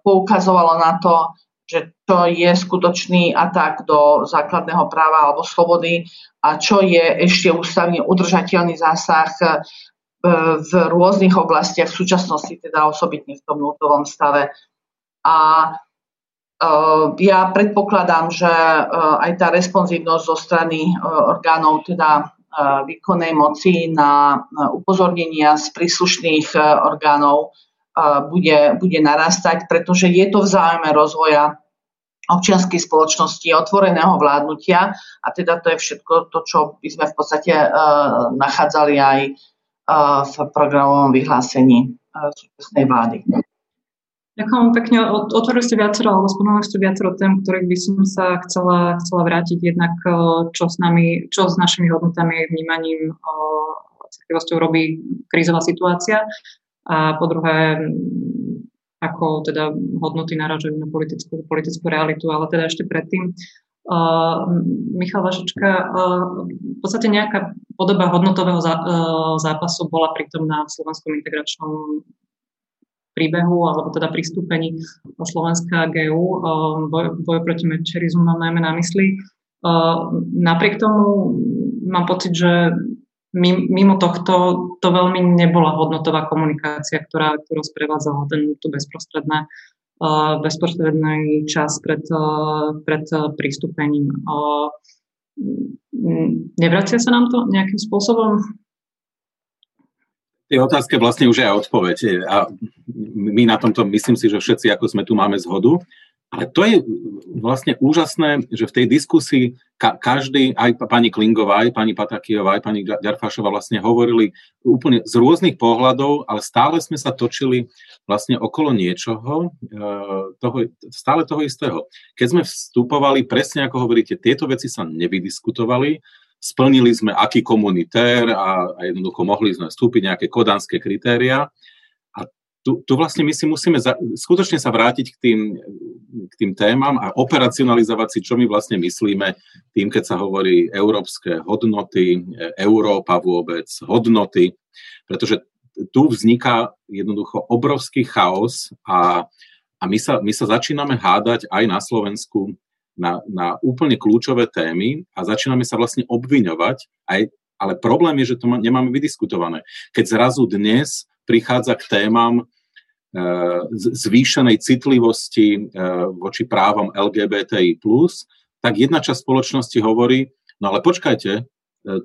[SPEAKER 6] poukazovalo na to, že čo je skutočný atak do základného práva alebo slobody a čo je ešte ústavne udržateľný zásah v rôznych oblastiach, v súčasnosti teda osobitne v tom nútovom stave. A Eh, ja predpokladám, že eh, aj tá responsívnosť zo strany orgánov teda výkonnej moci na upozornenia z príslušných orgánov bude, bude narastať, pretože je to v záujme rozvoja občianskej spoločnosti, otvoreného vládnutia a teda to je všetko to, čo by sme v podstate nachádzali aj v programovom vyhlásení súčasnej vlády.
[SPEAKER 1] Ďakujem pekne. Otvorili ste viacero, alebo spomenuli ste viacero tém, ktorých by som sa chcela, chcela vrátiť. Jednak čo s nami, čo s našimi hodnotami, vnímaním, citlivosťou robí krízová situácia. A po druhé, ako teda hodnoty naražujú na politickú, politickú realitu, ale teda ešte predtým Michal Vašečka, v podstate nejaká podoba hodnotového uh, zápasu bola prítomná v slovenskom integračnom príbehu alebo teda pristúpení Slovenska GU, boj, boj proti mečerizmu mám najmä na mysli. Napriek tomu mám pocit, že mimo tohto to veľmi nebola hodnotová komunikácia, ktorá, ktorá sprevádzala ten, to bezprostredné bezprostredný čas pred, pred prístupením. Nevracia sa nám to nejakým spôsobom?
[SPEAKER 3] Tie otázke vlastne už aj odpoveď. A my na tomto, myslím si, že všetci, ako sme tu, máme zhodu. Ale to je vlastne úžasné, že v tej diskusii ka- každý, aj pani Klingová, aj pani Patakijová, aj pani Ďarfášová vlastne hovorili úplne z rôznych pohľadov, ale stále sme sa točili vlastne okolo niečoho, e, toho, stále toho istého. Keď sme vstupovali, presne ako hovoríte, tieto veci sa nevydiskutovali, splnili sme aký komunitér a, a jednoducho mohli sme vstúpiť nejaké kodanské kritéria tu, tu vlastne my si musíme za, skutočne sa vrátiť k tým, k tým témam a operacionalizovať si, čo my vlastne myslíme tým, keď sa hovorí európske hodnoty, Európa vôbec, hodnoty, pretože tu vzniká jednoducho obrovský chaos a, a my, sa, my sa začíname hádať aj na Slovensku na, na úplne kľúčové témy a začíname sa vlastne obviňovať, aj, ale problém je, že to nemáme vydiskutované. Keď zrazu dnes prichádza k témam e, zvýšenej citlivosti e, voči právom LGBTI+, tak jedna časť spoločnosti hovorí, no ale počkajte, e,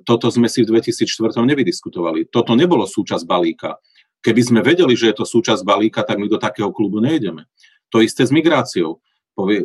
[SPEAKER 3] toto sme si v 2004 nevydiskutovali. Toto nebolo súčasť balíka. Keby sme vedeli, že je to súčasť balíka, tak my do takého klubu nejdeme. To isté s migráciou. Povie,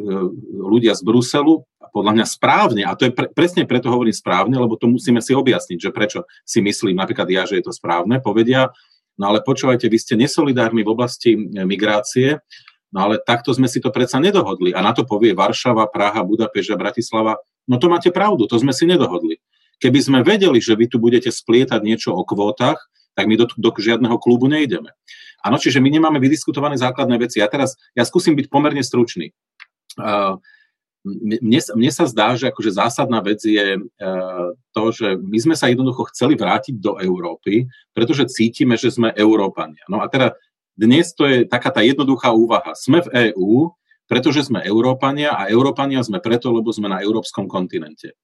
[SPEAKER 3] ľudia z Bruselu, podľa mňa správne, a to je pre, presne preto hovorím správne, lebo to musíme si objasniť, že prečo si myslím, napríklad ja, že je to správne, povedia, No ale počúvajte, vy ste nesolidárni v oblasti e, migrácie, no ale takto sme si to predsa nedohodli. A na to povie Varšava, Praha, Budapešť a Bratislava, no to máte pravdu, to sme si nedohodli. Keby sme vedeli, že vy tu budete splietať niečo o kvótach, tak my do, do žiadneho klubu nejdeme. Áno, čiže my nemáme vydiskutované základné veci. Ja teraz, ja skúsim byť pomerne stručný. Uh, mne, mne sa zdá, že akože zásadná vec je uh, to, že my sme sa jednoducho chceli vrátiť do Európy, pretože cítime, že sme Európania. No a teda dnes to je taká tá jednoduchá úvaha. Sme v EÚ, pretože sme Európania a Európania sme preto, lebo sme na európskom kontinente.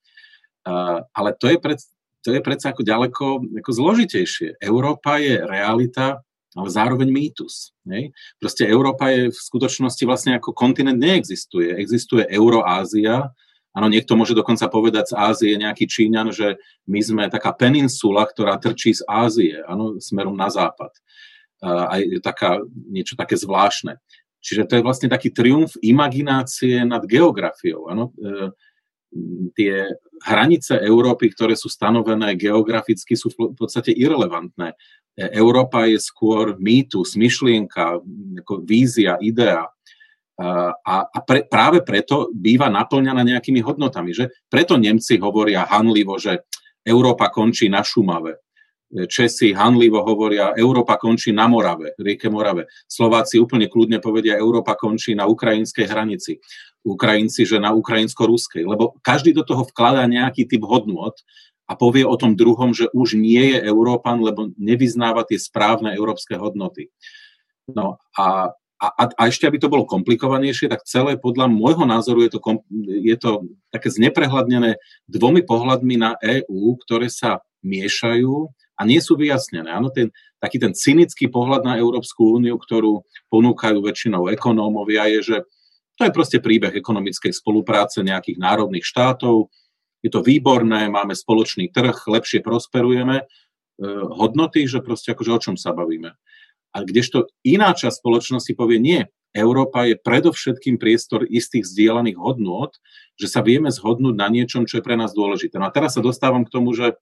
[SPEAKER 3] Uh, ale to je, pred, to je predsa ako ďaleko ako zložitejšie. Európa je realita ale zároveň mýtus. Nej? Proste Európa je v skutočnosti vlastne ako kontinent neexistuje. Existuje Euroázia, Áno, niekto môže dokonca povedať z Ázie, nejaký Číňan, že my sme taká peninsula, ktorá trčí z Ázie, áno, smerom na západ. A je taká, niečo také zvláštne. Čiže to je vlastne taký triumf imaginácie nad geografiou. Áno. E, tie hranice Európy, ktoré sú stanovené geograficky, sú v podstate irrelevantné. Európa je skôr mýtus, myšlienka, ako vízia, idea. A, a pre, práve preto býva naplňaná nejakými hodnotami. Že? Preto Nemci hovoria hanlivo, že Európa končí na Šumave. Česi hanlivo hovoria, Európa končí na Morave, rieke Morave. Slováci úplne kľudne povedia, Európa končí na ukrajinskej hranici. Ukrajinci, že na ukrajinsko-ruskej. Lebo každý do toho vkladá nejaký typ hodnot a povie o tom druhom, že už nie je Európan, lebo nevyznáva tie správne európske hodnoty. No a, a, a ešte, aby to bolo komplikovanejšie, tak celé podľa môjho názoru je to, je to také zneprehľadnené dvomi pohľadmi na EÚ, ktoré sa miešajú a nie sú vyjasnené. Áno, ten, taký ten cynický pohľad na Európsku úniu, ktorú ponúkajú väčšinou ekonómovia, je, že to je proste príbeh ekonomickej spolupráce nejakých národných štátov, je to výborné, máme spoločný trh, lepšie prosperujeme, e, hodnoty, že proste akože o čom sa bavíme. A kdežto iná časť spoločnosti povie nie, Európa je predovšetkým priestor istých zdieľaných hodnôt, že sa vieme zhodnúť na niečom, čo je pre nás dôležité. No a teraz sa dostávam k tomu, že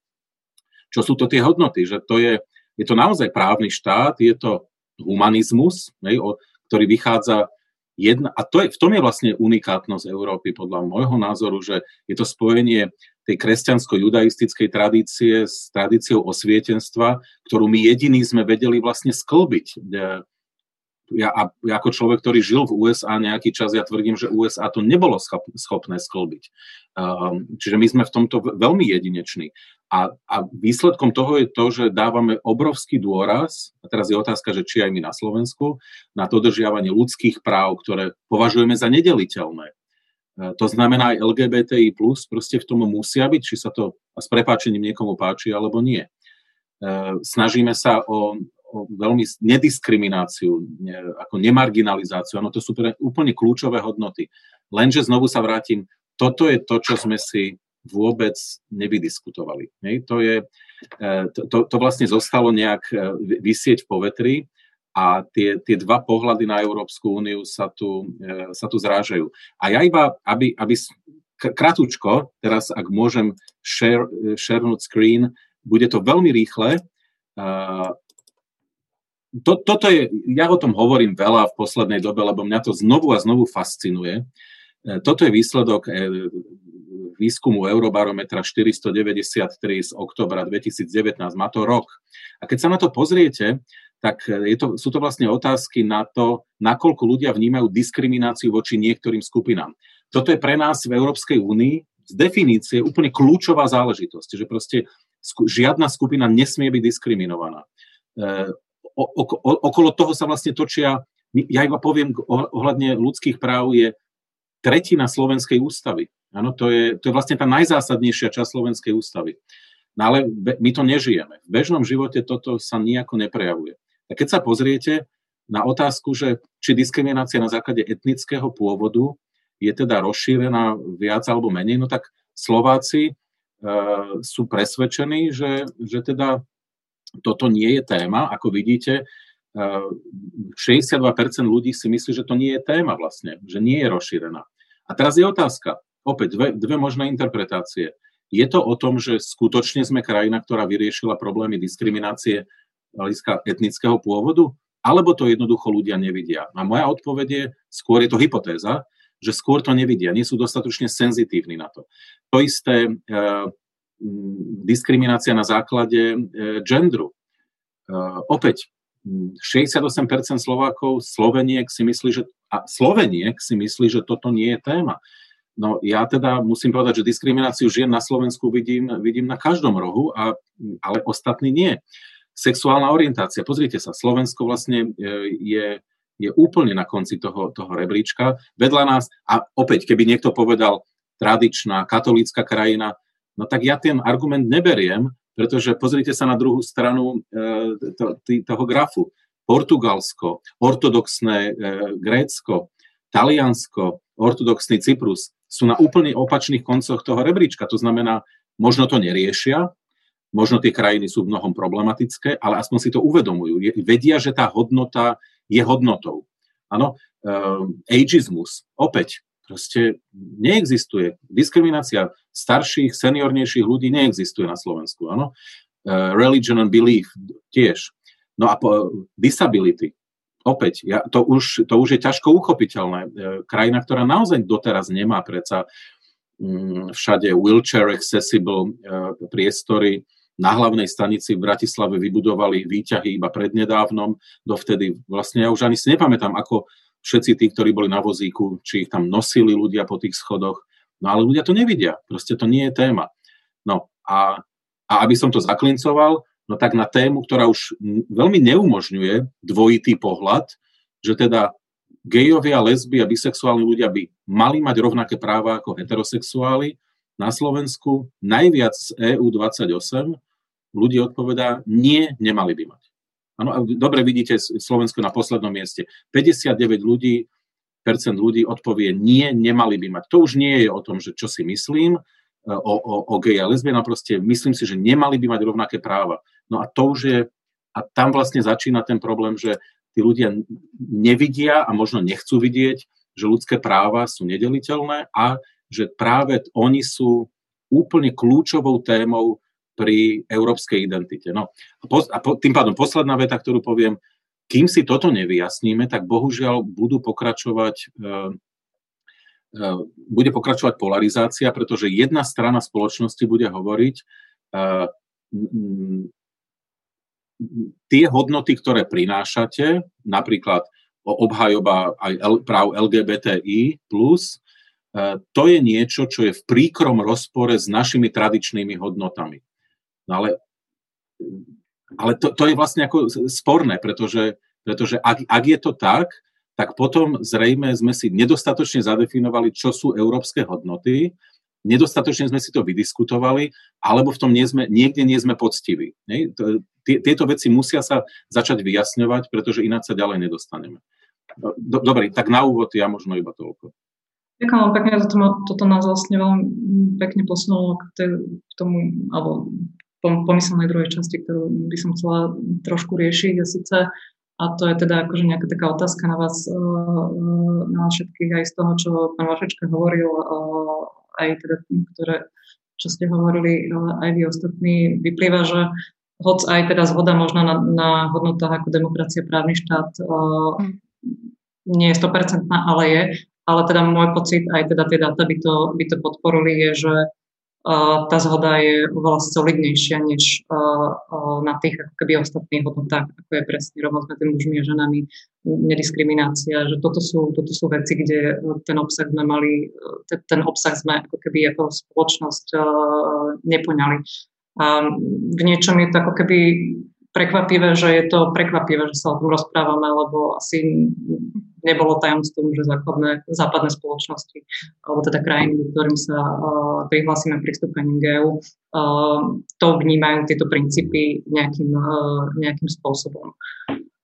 [SPEAKER 3] čo sú to tie hodnoty, že to je, je to naozaj právny štát, je to humanizmus, ne, o, ktorý vychádza jedna, a to je, v tom je vlastne unikátnosť Európy podľa môjho názoru, že je to spojenie tej kresťansko-judaistickej tradície s tradíciou osvietenstva, ktorú my jediní sme vedeli vlastne sklbiť. Ja, ja ako človek, ktorý žil v USA nejaký čas, ja tvrdím, že USA to nebolo schopné sklbiť. Um, čiže my sme v tomto veľmi jedineční. A, a výsledkom toho je to, že dávame obrovský dôraz, a teraz je otázka, že či aj my na Slovensku, na dodržiavanie ľudských práv, ktoré považujeme za nedeliteľné. Uh, to znamená aj LGBTI+, proste v tom musia byť, či sa to s prepáčením niekomu páči alebo nie. Uh, snažíme sa o veľmi nediskrimináciu, ne, ako nemarginalizáciu. Ano, to sú pre, úplne kľúčové hodnoty. Lenže znovu sa vrátim, toto je to, čo sme si vôbec nevydiskutovali. Ne? To, je, e, to, to, to vlastne zostalo nejak e, vysieť v povetri a tie, tie dva pohľady na Európsku úniu sa tu, e, sa tu zrážajú. A ja iba, aby, aby kratučko, teraz ak môžem share, share screen, bude to veľmi rýchle, to, toto je, ja o tom hovorím veľa v poslednej dobe, lebo mňa to znovu a znovu fascinuje. E, toto je výsledok e, výskumu Eurobarometra 493 z oktobra 2019, má to rok. A keď sa na to pozriete, tak je to, sú to vlastne otázky na to, nakoľko ľudia vnímajú diskrimináciu voči niektorým skupinám. Toto je pre nás v Európskej únii z definície úplne kľúčová záležitosť, že proste žiadna skupina nesmie byť diskriminovaná. Okolo toho sa vlastne točia, ja iba poviem ohľadne ľudských práv, je tretina Slovenskej ústavy. Áno, to je, to je vlastne tá najzásadnejšia časť Slovenskej ústavy. No ale my to nežijeme. V bežnom živote toto sa nejako neprejavuje. A keď sa pozriete na otázku, že či diskriminácia na základe etnického pôvodu je teda rozšírená viac alebo menej, no tak Slováci e, sú presvedčení, že, že teda toto nie je téma. Ako vidíte, 62% ľudí si myslí, že to nie je téma vlastne, že nie je rozšírená. A teraz je otázka, opäť dve, dve možné interpretácie. Je to o tom, že skutočne sme krajina, ktorá vyriešila problémy diskriminácie hľadiska etnického pôvodu, alebo to jednoducho ľudia nevidia. A moja odpoveď je, skôr je to hypotéza, že skôr to nevidia, nie sú dostatočne senzitívni na to. To isté diskriminácia na základe e, gendru. E, opäť, 68% Slovákov, Sloveniek si myslí, že, a Sloveniek si myslí, že toto nie je téma. No ja teda musím povedať, že diskrimináciu žien na Slovensku vidím, vidím na každom rohu, a, ale ostatní nie. Sexuálna orientácia, pozrite sa, Slovensko vlastne e, je, je úplne na konci toho, toho rebríčka. Vedľa nás, a opäť, keby niekto povedal tradičná katolícka krajina, No tak ja ten argument neberiem, pretože pozrite sa na druhú stranu e, to, tý, toho grafu. Portugalsko, ortodoxné e, Grécko, Taliansko, ortodoxný Cyprus sú na úplne opačných koncoch toho rebríčka. To znamená, možno to neriešia, možno tie krajiny sú v mnohom problematické, ale aspoň si to uvedomujú. Je, vedia, že tá hodnota je hodnotou. Áno, e, ageismus, opäť, proste neexistuje. Diskriminácia starších, seniornejších ľudí neexistuje na Slovensku. Áno? Uh, religion and belief tiež. No a po, disability. Opäť, ja, to, už, to už je ťažko uchopiteľné. Uh, krajina, ktorá naozaj doteraz nemá predsa um, všade wheelchair accessible uh, priestory, na hlavnej stanici v Bratislave vybudovali výťahy iba prednedávnom, dovtedy vlastne ja už ani si nepamätám, ako všetci tí, ktorí boli na vozíku, či ich tam nosili ľudia po tých schodoch. No ale ľudia to nevidia, proste to nie je téma. No a, a aby som to zaklincoval, no tak na tému, ktorá už veľmi neumožňuje dvojitý pohľad, že teda gejovia, lesby a bisexuálni ľudia by mali mať rovnaké práva ako heterosexuáli, na Slovensku najviac z EU 28 ľudí odpovedá, nie, nemali by mať. Ano, dobre vidíte Slovensko na poslednom mieste. 59 ľudí, percent ľudí odpovie nie, nemali by mať. To už nie je o tom, že čo si myslím e, o, o, o gej a lesbian, proste myslím si, že nemali by mať rovnaké práva. No a to už je, a tam vlastne začína ten problém, že tí ľudia nevidia a možno nechcú vidieť, že ľudské práva sú nedeliteľné a že práve oni sú úplne kľúčovou témou pri európskej identite. No, a, po, a po, tým pádom posledná veta, ktorú poviem, kým si toto nevyjasníme, tak bohužiaľ budú pokračovať e, e, bude pokračovať polarizácia, pretože jedna strana spoločnosti bude hovoriť e, tie hodnoty, ktoré prinášate, napríklad obhajoba aj práv LGBTI+, to je niečo, čo je v príkrom rozpore s našimi tradičnými hodnotami. No ale ale to, to je vlastne ako sporné, pretože, pretože ak, ak je to tak, tak potom zrejme sme si nedostatočne zadefinovali, čo sú európske hodnoty, nedostatočne sme si to vydiskutovali, alebo v tom nie sme, niekde nie sme poctiví. Tieto veci musia sa začať vyjasňovať, pretože ináč sa ďalej nedostaneme. Dobre, tak na úvod ja možno iba toľko.
[SPEAKER 1] Ďakujem pekne, toto, toto nás vlastne veľmi pekne posunulo k, k tomu, alebo pomyselnej druhej časti, ktorú by som chcela trošku riešiť a síce a to je teda akože nejaká taká otázka na vás, eh, eh, na vás všetkých aj z toho, čo pán Vašečka hovoril, eh, aj teda, ktoré, čo ste hovorili aj vy ostatní, vyplýva, že hoc aj teda zhoda možno na, na hodnotách ako demokracia, právny štát mm. nie je 100%, ale je. Ale teda môj pocit, aj teda tie dáta by to, by to podporili, je, že tá zhoda je oveľa solidnejšia než na tých ako keby ostatných hodnotách, ako je presne rovnosť medzi mužmi a ženami, nediskriminácia, že toto sú, toto sú veci, kde ten obsah sme mali, ten obsah sme ako keby ako spoločnosť nepoňali. A v niečom je to ako keby prekvapivé, že je to prekvapivé, že sa o tom rozprávame, lebo asi nebolo tajomstvom, že základné, západné spoločnosti, alebo teda krajiny, ktorým sa uh, prihlásime pristúpením k uh, to vnímajú tieto princípy nejakým, uh, nejakým spôsobom.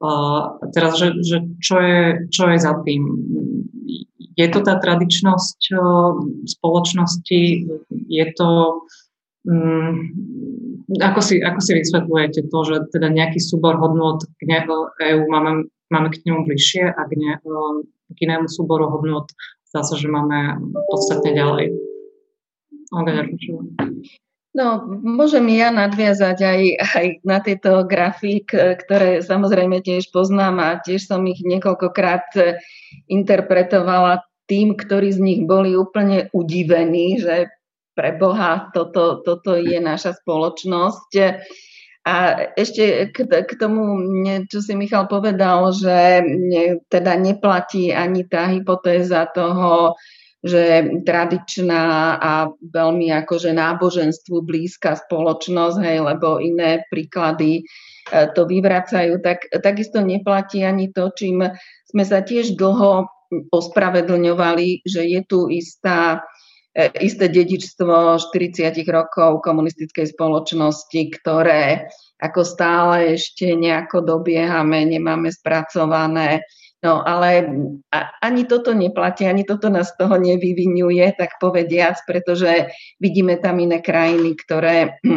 [SPEAKER 1] Uh, teraz, že, že čo, je, čo je za tým? Je to tá tradičnosť uh, spoločnosti? Je to um, ako si, ako si vysvetľujete to, že teda nejaký súbor hodnot k EU máme, máme k nemu bližšie a k, ne, k inému súboru hodnot zdá sa, že máme podstatne ďalej.
[SPEAKER 2] No, môžem ja nadviazať aj, aj na tieto grafík, ktoré samozrejme tiež poznám a tiež som ich niekoľkokrát interpretovala tým, ktorí z nich boli úplne udivení, že pre Boha, toto, toto je naša spoločnosť. A ešte k, tomu, čo si Michal povedal, že teda neplatí ani tá hypotéza toho, že tradičná a veľmi akože náboženstvu blízka spoločnosť, hej, lebo iné príklady e, to vyvracajú, tak takisto neplatí ani to, čím sme sa tiež dlho ospravedlňovali, že je tu istá isté dedičstvo 40 rokov komunistickej spoločnosti, ktoré ako stále ešte nejako dobiehame, nemáme spracované. No ale ani toto neplatí, ani toto nás z toho nevyvinuje, tak povediac, pretože vidíme tam iné krajiny, ktoré e,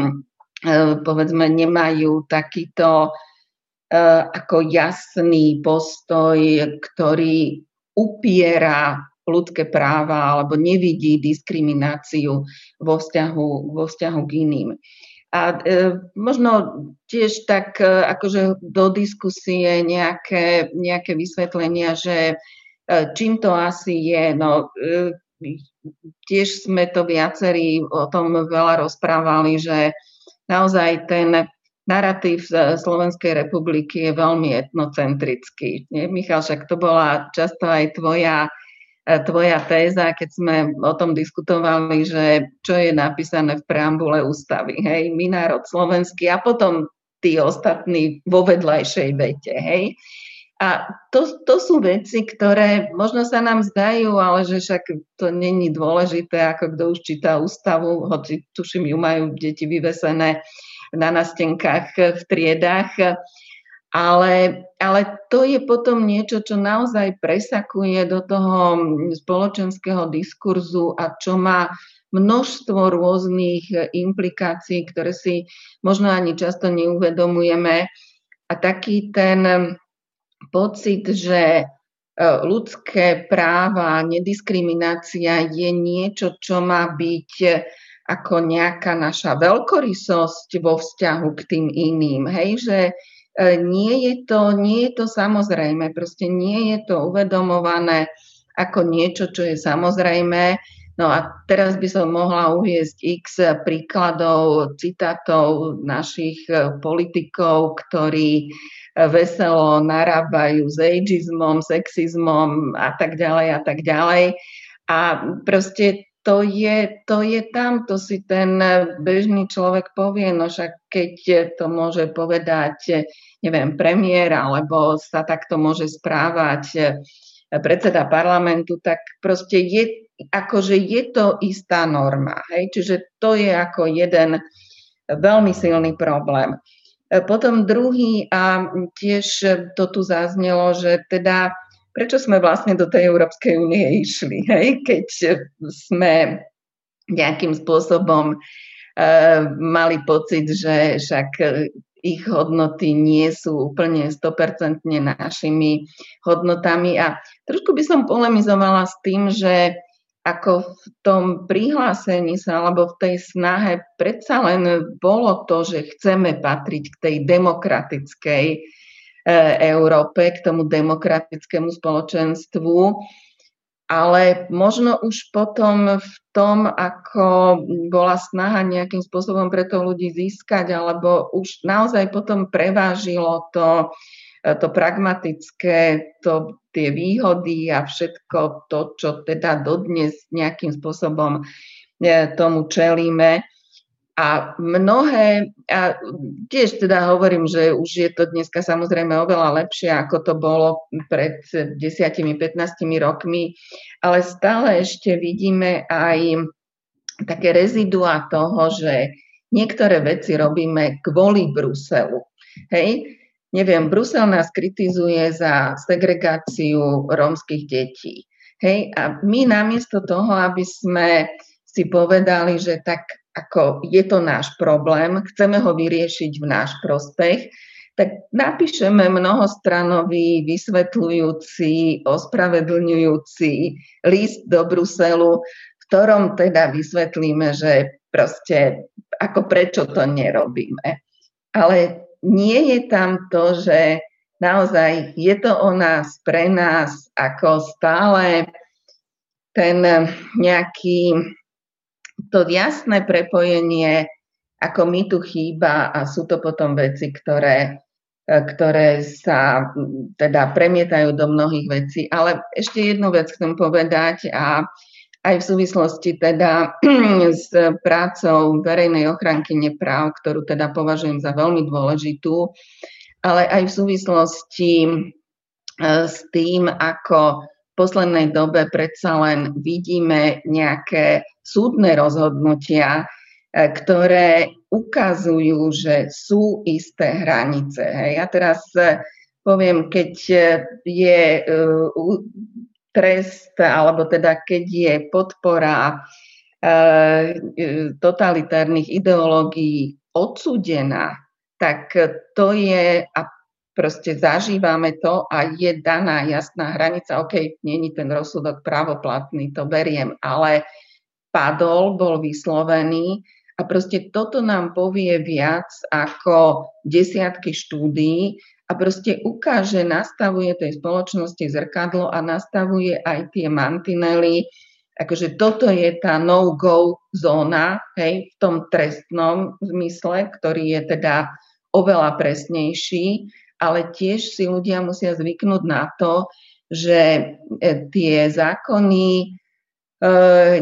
[SPEAKER 2] povedzme nemajú takýto e, ako jasný postoj, ktorý upiera ľudské práva alebo nevidí diskrimináciu vo vzťahu, vo vzťahu k iným. A e, možno tiež tak e, akože do diskusie nejaké, nejaké vysvetlenia, že e, čím to asi je. No, e, tiež sme to viacerí o tom veľa rozprávali, že naozaj ten narratív Slovenskej republiky je veľmi etnocentrický. Nie? Michal, však to bola často aj tvoja tvoja téza, keď sme o tom diskutovali, že čo je napísané v preambule ústavy, hej, my národ slovenský a potom tí ostatní vo vedľajšej vete, hej. A to, to sú veci, ktoré možno sa nám zdajú, ale že však to není dôležité, ako kto už číta ústavu, hoci tuším ju majú deti vyvesené na nastenkách v triedách ale, ale to je potom niečo, čo naozaj presakuje do toho spoločenského diskurzu a čo má množstvo rôznych implikácií, ktoré si možno ani často neuvedomujeme. A taký ten pocit, že e, ľudské práva, nediskriminácia je niečo, čo má byť ako nejaká naša veľkorysosť vo vzťahu k tým iným. Hej, že E, nie je to, nie je to samozrejme, proste nie je to uvedomované ako niečo, čo je samozrejme. No a teraz by som mohla uviezť x príkladov, citátov našich politikov, ktorí veselo narábajú s ageizmom, sexizmom a tak ďalej a tak ďalej. A proste to je, to je tam, to si ten bežný človek povie, no však keď to môže povedať, neviem, premiér, alebo sa takto môže správať predseda parlamentu, tak proste je, akože je to istá norma. Hej? Čiže to je ako jeden veľmi silný problém. E, potom druhý, a tiež to tu zaznelo, že teda prečo sme vlastne do tej Európskej únie išli, hej? keď sme nejakým spôsobom e, mali pocit, že však ich hodnoty nie sú úplne 100% našimi hodnotami. A trošku by som polemizovala s tým, že ako v tom prihlásení sa alebo v tej snahe predsa len bolo to, že chceme patriť k tej demokratickej Európe, k tomu demokratickému spoločenstvu, ale možno už potom v tom, ako bola snaha nejakým spôsobom pre to ľudí získať, alebo už naozaj potom prevážilo to, to pragmatické, to, tie výhody a všetko to, čo teda dodnes nejakým spôsobom e, tomu čelíme. A mnohé, a tiež teda hovorím, že už je to dneska samozrejme oveľa lepšie, ako to bolo pred 10-15 rokmi, ale stále ešte vidíme aj také rezidua toho, že niektoré veci robíme kvôli Bruselu. Hej, neviem, Brusel nás kritizuje za segregáciu rómskych detí. Hej, a my namiesto toho, aby sme si povedali, že tak ako je to náš problém, chceme ho vyriešiť v náš prospech, tak napíšeme mnohostranový, vysvetľujúci, ospravedlňujúci list do Bruselu, v ktorom teda vysvetlíme, že proste ako prečo to nerobíme. Ale nie je tam to, že naozaj je to o nás, pre nás, ako stále ten nejaký, to jasné prepojenie, ako mi tu chýba a sú to potom veci, ktoré, ktoré sa teda premietajú do mnohých vecí. Ale ešte jednu vec chcem povedať a aj v súvislosti teda s prácou verejnej ochranky nepráv, ktorú teda považujem za veľmi dôležitú, ale aj v súvislosti e, s tým, ako poslednej dobe predsa len vidíme nejaké súdne rozhodnutia, e, ktoré ukazujú, že sú isté hranice. Ja teraz e, poviem, keď je trest, alebo teda keď je podpora e, totalitárnych ideológií odsúdená, tak to je, a proste zažívame to a je daná jasná hranica, OK, není ten rozsudok právoplatný, to beriem, ale padol, bol vyslovený a proste toto nám povie viac ako desiatky štúdií a proste ukáže, nastavuje tej spoločnosti zrkadlo a nastavuje aj tie mantinely, akože toto je tá no-go zóna, hej, v tom trestnom zmysle, ktorý je teda oveľa presnejší, ale tiež si ľudia musia zvyknúť na to, že e, tie zákony e,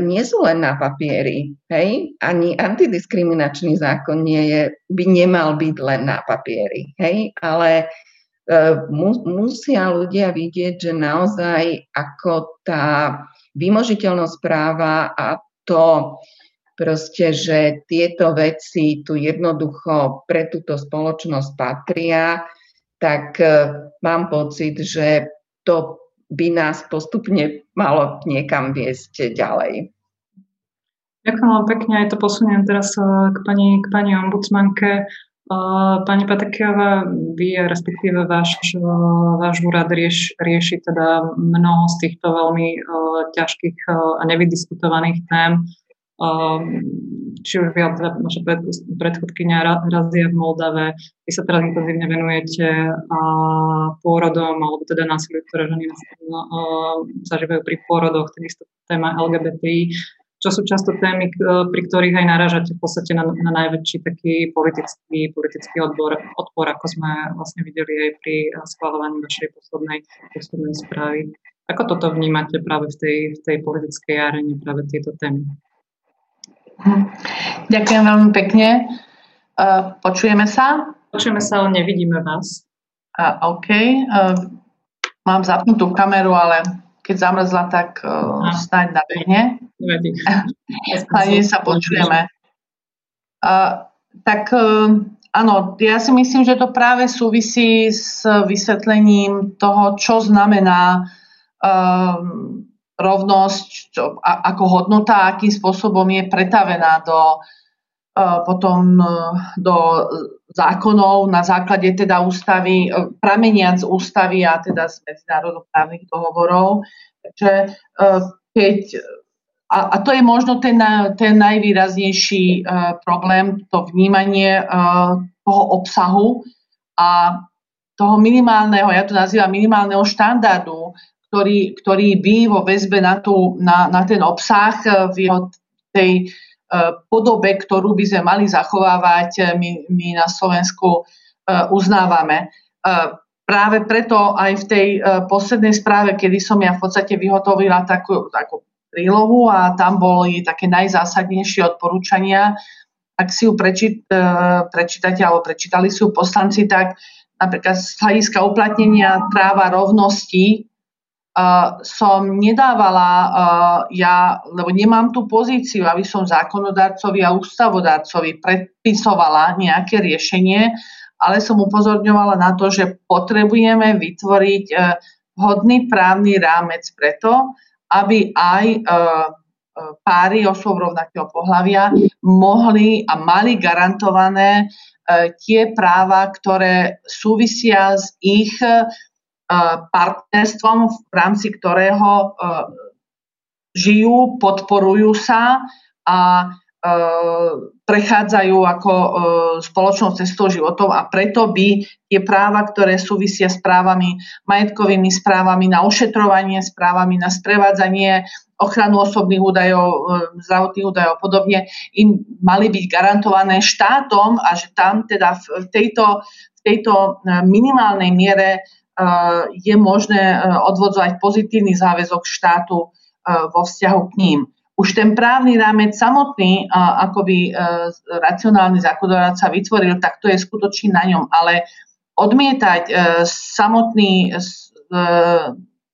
[SPEAKER 2] nie sú len na papieri. Hej? Ani antidiskriminačný zákon nie je, by nemal byť len na papieri. Hej? Ale e, mu, musia ľudia vidieť, že naozaj ako tá vymožiteľnosť práva a to proste, že tieto veci tu jednoducho pre túto spoločnosť patria, tak e, mám pocit, že to by nás postupne malo niekam viesť ďalej.
[SPEAKER 1] Ďakujem veľmi pekne, aj to posuniem teraz e, k pani, k pani ombudsmanke. E, pani Patekiová, vy, respektíve váš, váš úrad rieš, rieši teda mnoho z týchto veľmi ťažkých a nevydiskutovaných tém či už vy, teda naša predchodkynia Razia v Moldave, vy sa teraz intenzívne venujete pôrodom, alebo teda násiliu, ktoré ženy zažívajú pri pôrodoch, takisto téma LGBTI. čo sú často témy, pri ktorých aj naražate v podstate na, na najväčší taký politický, politický odbor, odpor, ako sme vlastne videli aj pri schváľovaní vašej poslednej, poslednej správy. Ako toto vnímate práve v tej, v tej politickej arene, práve tieto témy?
[SPEAKER 6] Ďakujem veľmi pekne. Počujeme sa?
[SPEAKER 1] Počujeme sa, ale nevidíme vás.
[SPEAKER 6] OK. Mám zapnutú kameru, ale keď zamrzla, tak uh, snáď nabehne. Hlavne sa počujeme. Uh, tak uh, áno, ja si myslím, že to práve súvisí s vysvetlením toho, čo znamená uh, rovnosť čo, a, ako hodnota, akým spôsobom je pretavená do uh, potom uh, do zákonov na základe teda ústavy, e, prameniac ústavy a teda z medzinárodnoprávnych dohovorov. Takže e, keď, a, a to je možno ten, ten najvýraznejší problém, to vnímanie toho obsahu a toho minimálneho, ja to nazývam minimálneho štandardu, ktorý, ktorý by vo väzbe na, tú, na, na ten obsah v jeho tej E, podobe, ktorú by sme mali zachovávať, e, my, my na Slovensku uznávame. Práve preto aj v tej poslednej správe, kedy som ja v podstate vyhotovila takú, takú prílohu a tam boli také najzásadnejšie odporúčania, ak si ju prečít, prečítate alebo prečítali si ju poslanci, tak napríklad z hľadiska uplatnenia práva rovnosti Uh, som nedávala uh, ja, lebo nemám tú pozíciu, aby som zákonodarcovi a ústavodárcovi predpisovala nejaké riešenie, ale som upozorňovala na to, že potrebujeme vytvoriť uh, vhodný právny rámec preto, aby aj páry osôb rovnakého pohľavia mohli a mali garantované tie práva, ktoré súvisia s ich partnerstvom, v rámci ktorého žijú, podporujú sa a prechádzajú ako spoločnou cestou životov. A preto by tie práva, ktoré súvisia s právami, majetkovými správami na ošetrovanie, správami na sprevádzanie, ochranu osobných údajov, zdravotných údajov a podobne, im mali byť garantované štátom a že tam teda v tejto, v tejto minimálnej miere je možné e, odvodzovať pozitívny záväzok štátu e, vo vzťahu k ním. Už ten právny rámec samotný, ako by e, racionálny zákonodárca vytvoril, tak to je skutočne na ňom. Ale odmietať samotný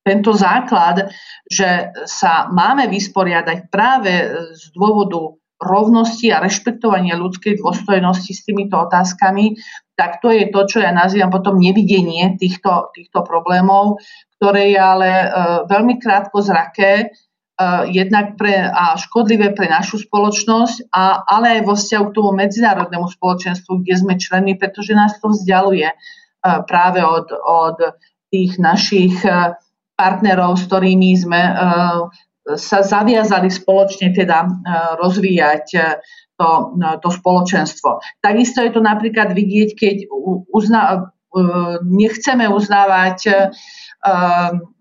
[SPEAKER 6] tento základ, že sa máme vysporiadať práve z dôvodu rovnosti a rešpektovania ľudskej dôstojnosti s týmito otázkami, tak to je to, čo ja nazývam potom nevidenie týchto, týchto problémov, ktoré je ale e, veľmi krátko zraké, e, jednak pre, a škodlivé pre našu spoločnosť, a, ale aj vo vzťahu k tomu medzinárodnému spoločenstvu, kde sme členmi, pretože nás to vzdialuje e, práve od, od tých našich e, partnerov, s ktorými sme e, sa zaviazali spoločne teda e, rozvíjať to, no, to spoločenstvo. Takisto je to napríklad vidieť, keď uzna, nechceme uznávať e,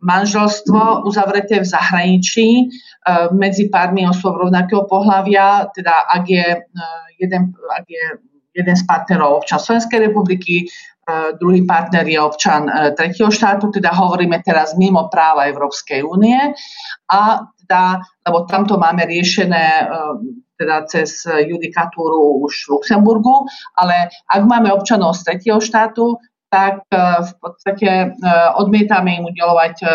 [SPEAKER 6] manželstvo uzavreté v zahraničí e, medzi pármi osôb rovnakého pohľavia, teda ak je, e, jeden, ak je jeden z partnerov občan Slovenskej republiky, druhý partner je občan tretieho štátu, teda hovoríme teraz mimo práva Európskej únie a teda, lebo tamto máme riešené teda cez judikatúru už v Luxemburgu, ale ak máme občanov z tretieho štátu, tak e, v podstate e, odmietame im udelovať e,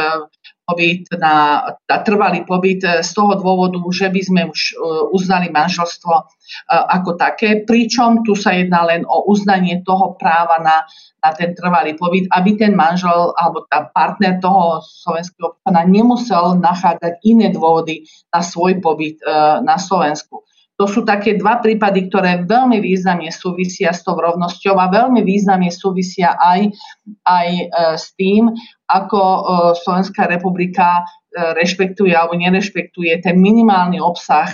[SPEAKER 6] pobyt na, na trvalý pobyt z toho dôvodu, že by sme už uznali manželstvo ako také, pričom tu sa jedná len o uznanie toho práva na, na ten trvalý pobyt, aby ten manžel alebo tá partner toho slovenského občana nemusel nachádzať iné dôvody na svoj pobyt na Slovensku. To sú také dva prípady, ktoré veľmi významne súvisia s tou rovnosťou a veľmi významne súvisia aj, aj e, s tým, ako e, Slovenská republika e, rešpektuje alebo nerešpektuje ten minimálny obsah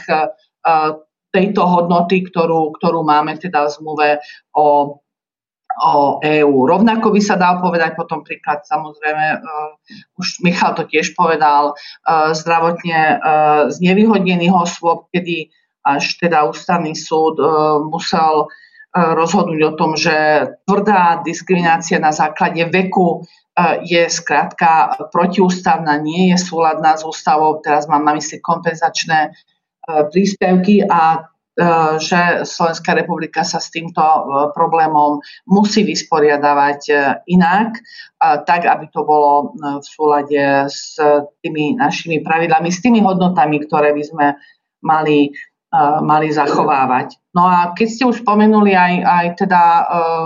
[SPEAKER 6] tejto hodnoty, ktorú, ktorú máme teda v zmluve o, o EÚ. Rovnako by sa dal povedať potom príklad, samozrejme, uh, už Michal to tiež povedal, uh, zdravotne uh, znevýhodnených osôb, kedy až teda ústavný súd uh, musel uh, rozhodnúť o tom, že tvrdá diskriminácia na základe veku je skrátka protiústavná, nie je súladná s ústavou, teraz mám na mysli kompenzačné príspevky a E, že Slovenská republika sa s týmto e, problémom musí vysporiadavať e, inak, tak aby to bolo v súlade s tými našimi pravidlami, s tými hodnotami, ktoré by sme mali, mali zachovávať. No a keď ste už spomenuli aj, aj teda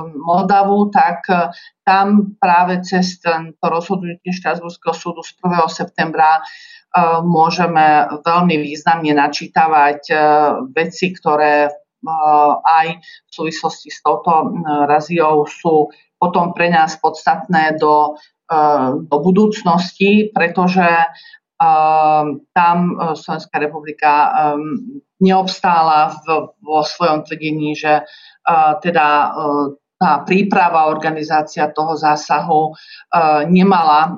[SPEAKER 6] Moldavu, tak tam práve cez to rozhodnutie Štrasburského súdu z 1. septembra môžeme veľmi významne načítavať e, veci, ktoré e, aj v súvislosti s touto raziou sú potom pre nás podstatné do, e, do budúcnosti, pretože tam Slovenská republika neobstála vo svojom tvrdení, že teda tá príprava, organizácia toho zásahu e, nemala e,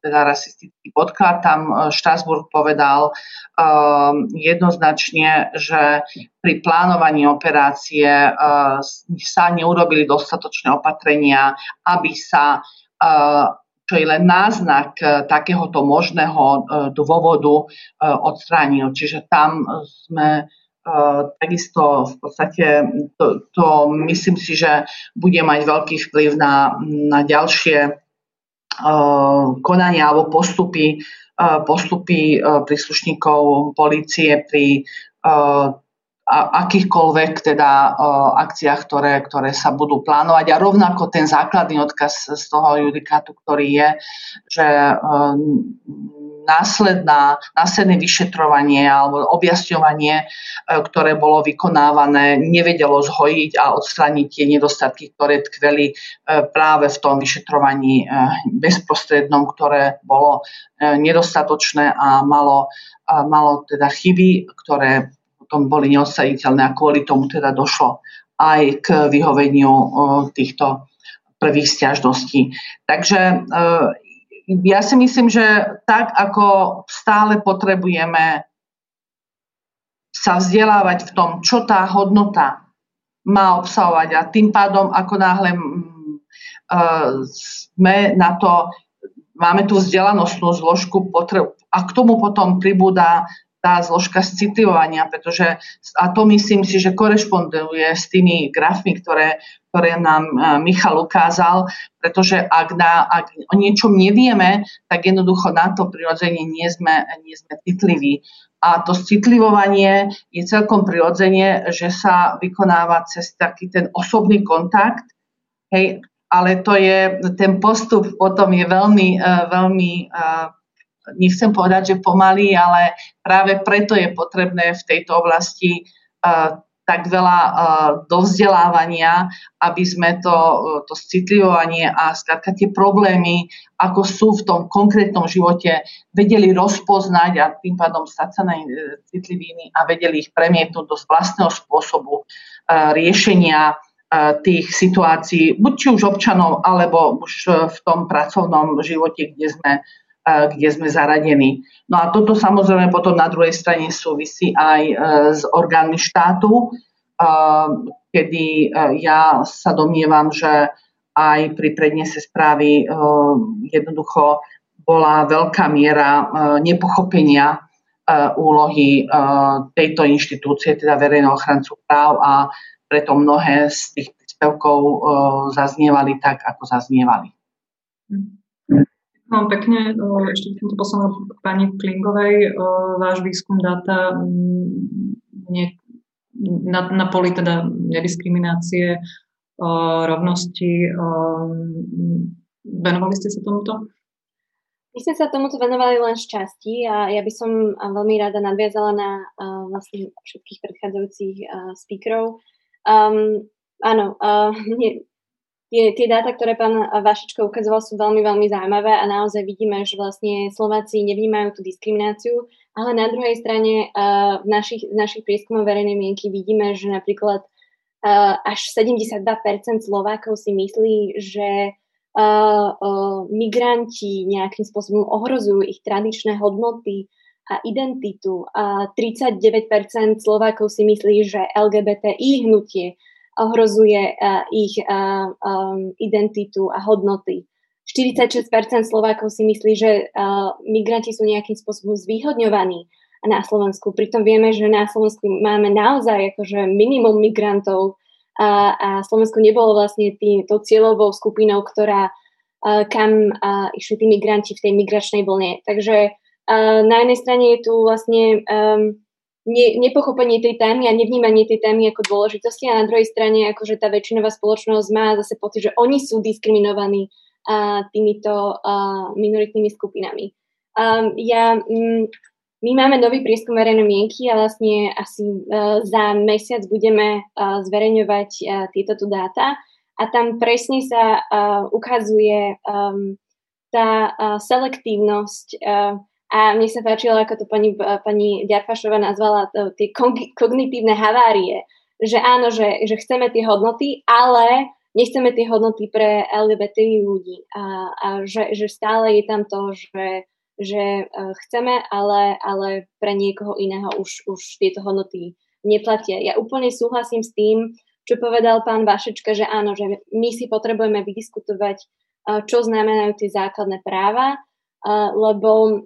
[SPEAKER 6] teda rasistický podklad. Tam e, Štrasburg povedal jednoznačne, že pri plánovaní operácie sa neurobili dostatočné opatrenia, aby sa čo je len náznak takéhoto možného dôvodu odstránil. Čiže tam sme takisto v podstate to, to myslím si, že bude mať veľký vplyv na, na ďalšie konania alebo postupy, postupy príslušníkov policie pri akýchkoľvek teda akciách, ktoré, ktoré sa budú plánovať. A rovnako ten základný odkaz z toho judikátu, ktorý je, že následná, následné vyšetrovanie alebo objasňovanie, ktoré bolo vykonávané, nevedelo zhojiť a odstrániť tie nedostatky, ktoré tkveli práve v tom vyšetrovaní bezprostrednom, ktoré bolo nedostatočné a malo, malo teda chyby, ktoré potom boli neodstaviteľné a kvôli tomu teda došlo aj k vyhoveniu týchto prvých stiažností. Takže ja si myslím, že tak ako stále potrebujeme sa vzdelávať v tom, čo tá hodnota má obsahovať a tým pádom, ako náhle uh, sme na to, máme tú vzdelanostnú zložku potreb, a k tomu potom pribúda tá zložka citlivovania, pretože a to myslím si, že korešponduje s tými grafmi, ktoré, ktoré nám e, Michal ukázal, pretože ak, na, ak o niečom nevieme, tak jednoducho na to prirodzene nie sme, nie sme citliví. A to citlivovanie je celkom prirodzene, že sa vykonáva cez taký ten osobný kontakt, hej, ale to je, ten postup potom je veľmi, e, veľmi uh, nechcem povedať, že pomaly, ale práve preto je potrebné v tejto oblasti uh, tak veľa uh, dovzdelávania, aby sme to, uh, to citlivovanie a skrátka tie problémy, ako sú v tom konkrétnom živote, vedeli rozpoznať a tým pádom stať sa na citlivými a vedeli ich premietnúť do vlastného spôsobu riešenia tých situácií, buď či už občanov, alebo už v tom pracovnom živote, kde sme kde sme zaradení. No a toto samozrejme potom na druhej strane súvisí aj e, s orgánmi štátu, e, kedy e, ja sa domnievam, že aj pri prednese správy jednoducho bola veľká miera nepochopenia úlohy tejto inštitúcie, teda verejného ochrancu práv a preto mnohé z tých príspevkov zaznievali tak, ako zaznievali.
[SPEAKER 1] Mám pekne, ešte týmto posunul k pani Klingovej. Váš výskum dáta nie, na, na poli teda nediskriminácie, rovnosti. Venovali ste sa tomuto?
[SPEAKER 4] My sme sa tomuto venovali len z časti a ja by som veľmi rada nadviazala na uh, vlastne všetkých predchádzajúcich uh, speakerov. Um, áno, uh, nie, tie, tie dáta, ktoré pán Vašičko ukazoval, sú veľmi, veľmi zaujímavé a naozaj vidíme, že vlastne Slováci nevnímajú tú diskrimináciu, ale na druhej strane uh, v našich, našich prieskumoch verejnej mienky vidíme, že napríklad až 72% Slovákov si myslí, že migranti nejakým spôsobom ohrozujú ich tradičné hodnoty a identitu. A 39% Slovákov si myslí, že LGBTI hnutie ohrozuje ich identitu a hodnoty. 46% Slovákov si myslí, že migranti sú nejakým spôsobom zvýhodňovaní na Slovensku. Pritom vieme, že na Slovensku máme naozaj akože minimum migrantov a, a Slovensko nebolo vlastne tý, tou cieľovou skupinou, ktorá kam išli tí migranti v tej migračnej vlne. Takže na jednej strane je tu vlastne um, ne, nepochopenie tej témy a nevnímanie tej témy ako dôležitosti a na druhej strane akože tá väčšinová spoločnosť má zase pocit, že oni sú diskriminovaní uh, týmito uh, minoritnými skupinami. Um, ja, um, my máme nový prieskum verejnej mienky a vlastne asi uh, za mesiac budeme uh, zverejňovať uh, tieto tu dáta a tam presne sa uh, ukazuje um, tá uh, selektívnosť uh, a mne sa páčilo, ako to pani, pani Ďarfašová nazvala to, tie kognitívne havárie, že áno, že, že chceme tie hodnoty, ale nechceme tie hodnoty pre LGBT ľudí. A, a že, že stále je tam to, že, že e, chceme, ale, ale pre niekoho iného už, už tieto hodnoty neplatia. Ja úplne súhlasím s tým, čo povedal pán Vašečka, že áno, že my si potrebujeme vydiskutovať, e, čo znamenajú tie základné práva, e, lebo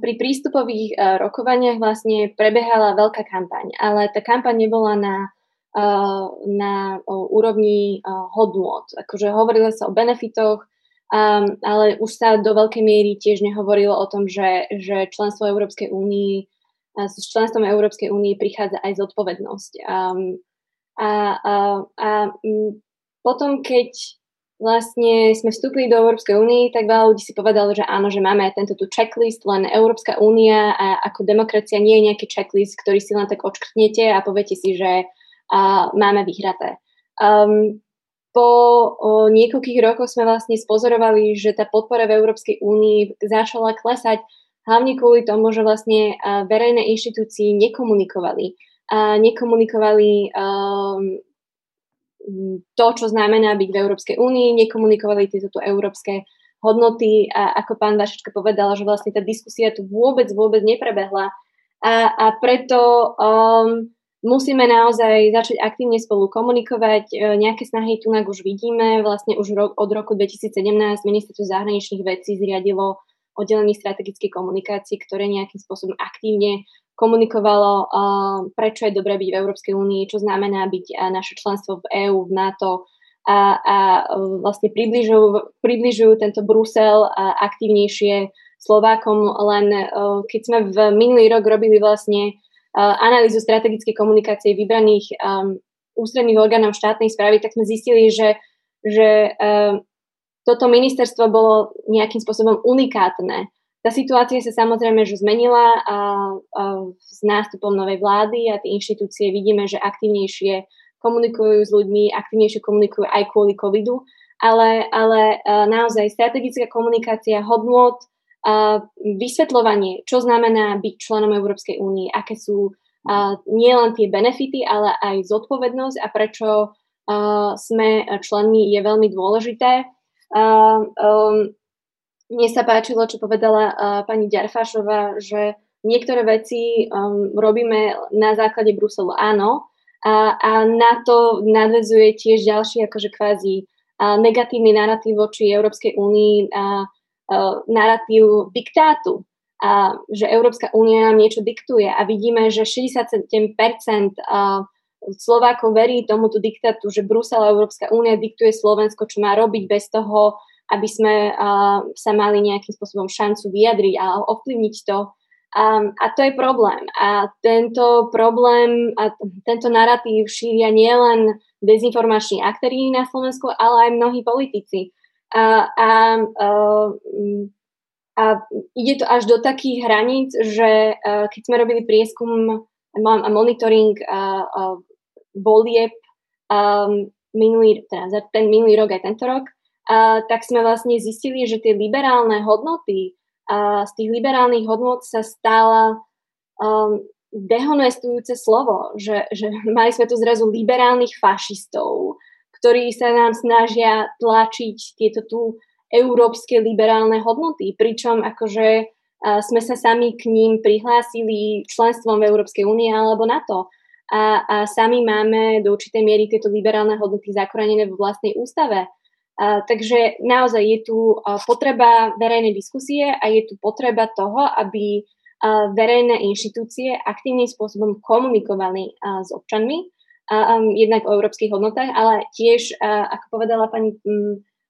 [SPEAKER 4] pri prístupových uh, rokovaniach vlastne prebehala veľká kampaň, ale tá kampaň nebola na, uh, na úrovni uh, hodnôt. Akože hovorilo sa o benefitoch, um, ale už sa do veľkej miery tiež nehovorilo o tom, že, že členstvo Európskej únii s členstvom Európskej únie prichádza aj zodpovednosť. Um, a, a, a um, potom, keď vlastne sme vstúpili do Európskej únie, tak veľa ľudí si povedalo, že áno, že máme tento tu checklist, len Európska únia a ako demokracia nie je nejaký checklist, ktorý si len tak odškrtnete a poviete si, že uh, máme vyhraté. Um, po o, niekoľkých rokoch sme vlastne spozorovali, že tá podpora v Európskej únii začala klesať hlavne kvôli tomu, že vlastne uh, verejné inštitúcie nekomunikovali. Uh, nekomunikovali um, to, čo znamená byť v Európskej únii, nekomunikovali tieto tu európske hodnoty a ako pán Vašečka povedala, že vlastne tá diskusia tu vôbec, vôbec neprebehla a, a preto um, musíme naozaj začať aktívne spolu komunikovať. E, nejaké snahy tu už vidíme, vlastne už ro- od roku 2017 ministerstvo zahraničných vecí zriadilo oddelenie strategickej komunikácie, ktoré nejakým spôsobom aktívne komunikovalo, prečo je dobré byť v Európskej únii, čo znamená byť naše členstvo v EÚ, v NATO a, a uh, vlastne približujú, približujú tento Brusel uh, aktívnejšie Slovákom, len uh, keď sme v minulý rok robili vlastne uh, analýzu strategickej komunikácie vybraných ústredných orgánov štátnej správy, tak sme zistili, že, že toto ministerstvo bolo nejakým spôsobom unikátne tá situácia sa samozrejme že zmenila a, a s nástupom novej vlády a tie inštitúcie vidíme, že aktívnejšie komunikujú s ľuďmi, aktívnejšie komunikujú aj kvôli covidu, ale, ale naozaj strategická komunikácia, hodnot, vysvetľovanie, čo znamená byť členom Európskej únie, aké sú nielen tie benefity, ale aj zodpovednosť a prečo sme členmi je veľmi dôležité. Um, mne sa páčilo, čo povedala uh, pani Ďarfášová, že niektoré veci um, robíme na základe Bruselu, áno, a, a na to nadvezuje tiež ďalší akože kvázi uh, negatívny narratív voči Európskej únii, uh, uh, narratív diktátu, a že Európska únia nám niečo diktuje a vidíme, že 67% uh, Slovákov verí tomuto diktátu, že Brusel a Európska únia diktuje Slovensko, čo má robiť bez toho, aby sme uh, sa mali nejakým spôsobom šancu vyjadriť a ovplyvniť to. Um, a to je problém. A tento problém a tento narratív šíria nielen dezinformační aktéry na Slovensku, ale aj mnohí politici. A, a, a, a ide to až do takých hraníc, že uh, keď sme robili prieskum a monitoring uh, uh, um, minulý, teda ten minulý rok aj tento rok, tak sme vlastne zistili, že tie liberálne hodnoty, z tých liberálnych hodnot sa stala um, dehonestujúce slovo, že, že mali sme tu zrazu liberálnych fašistov, ktorí sa nám snažia tlačiť tieto tu európske liberálne hodnoty, pričom akože uh, sme sa sami k ním prihlásili členstvom v Európskej únie alebo NATO. A, a sami máme do určitej miery tieto liberálne hodnoty zakorenené vo vlastnej ústave. Takže naozaj je tu potreba verejnej diskusie a je tu potreba toho, aby verejné inštitúcie aktívnym spôsobom komunikovali s občanmi, jednak o európskych hodnotách, ale tiež, ako povedala pani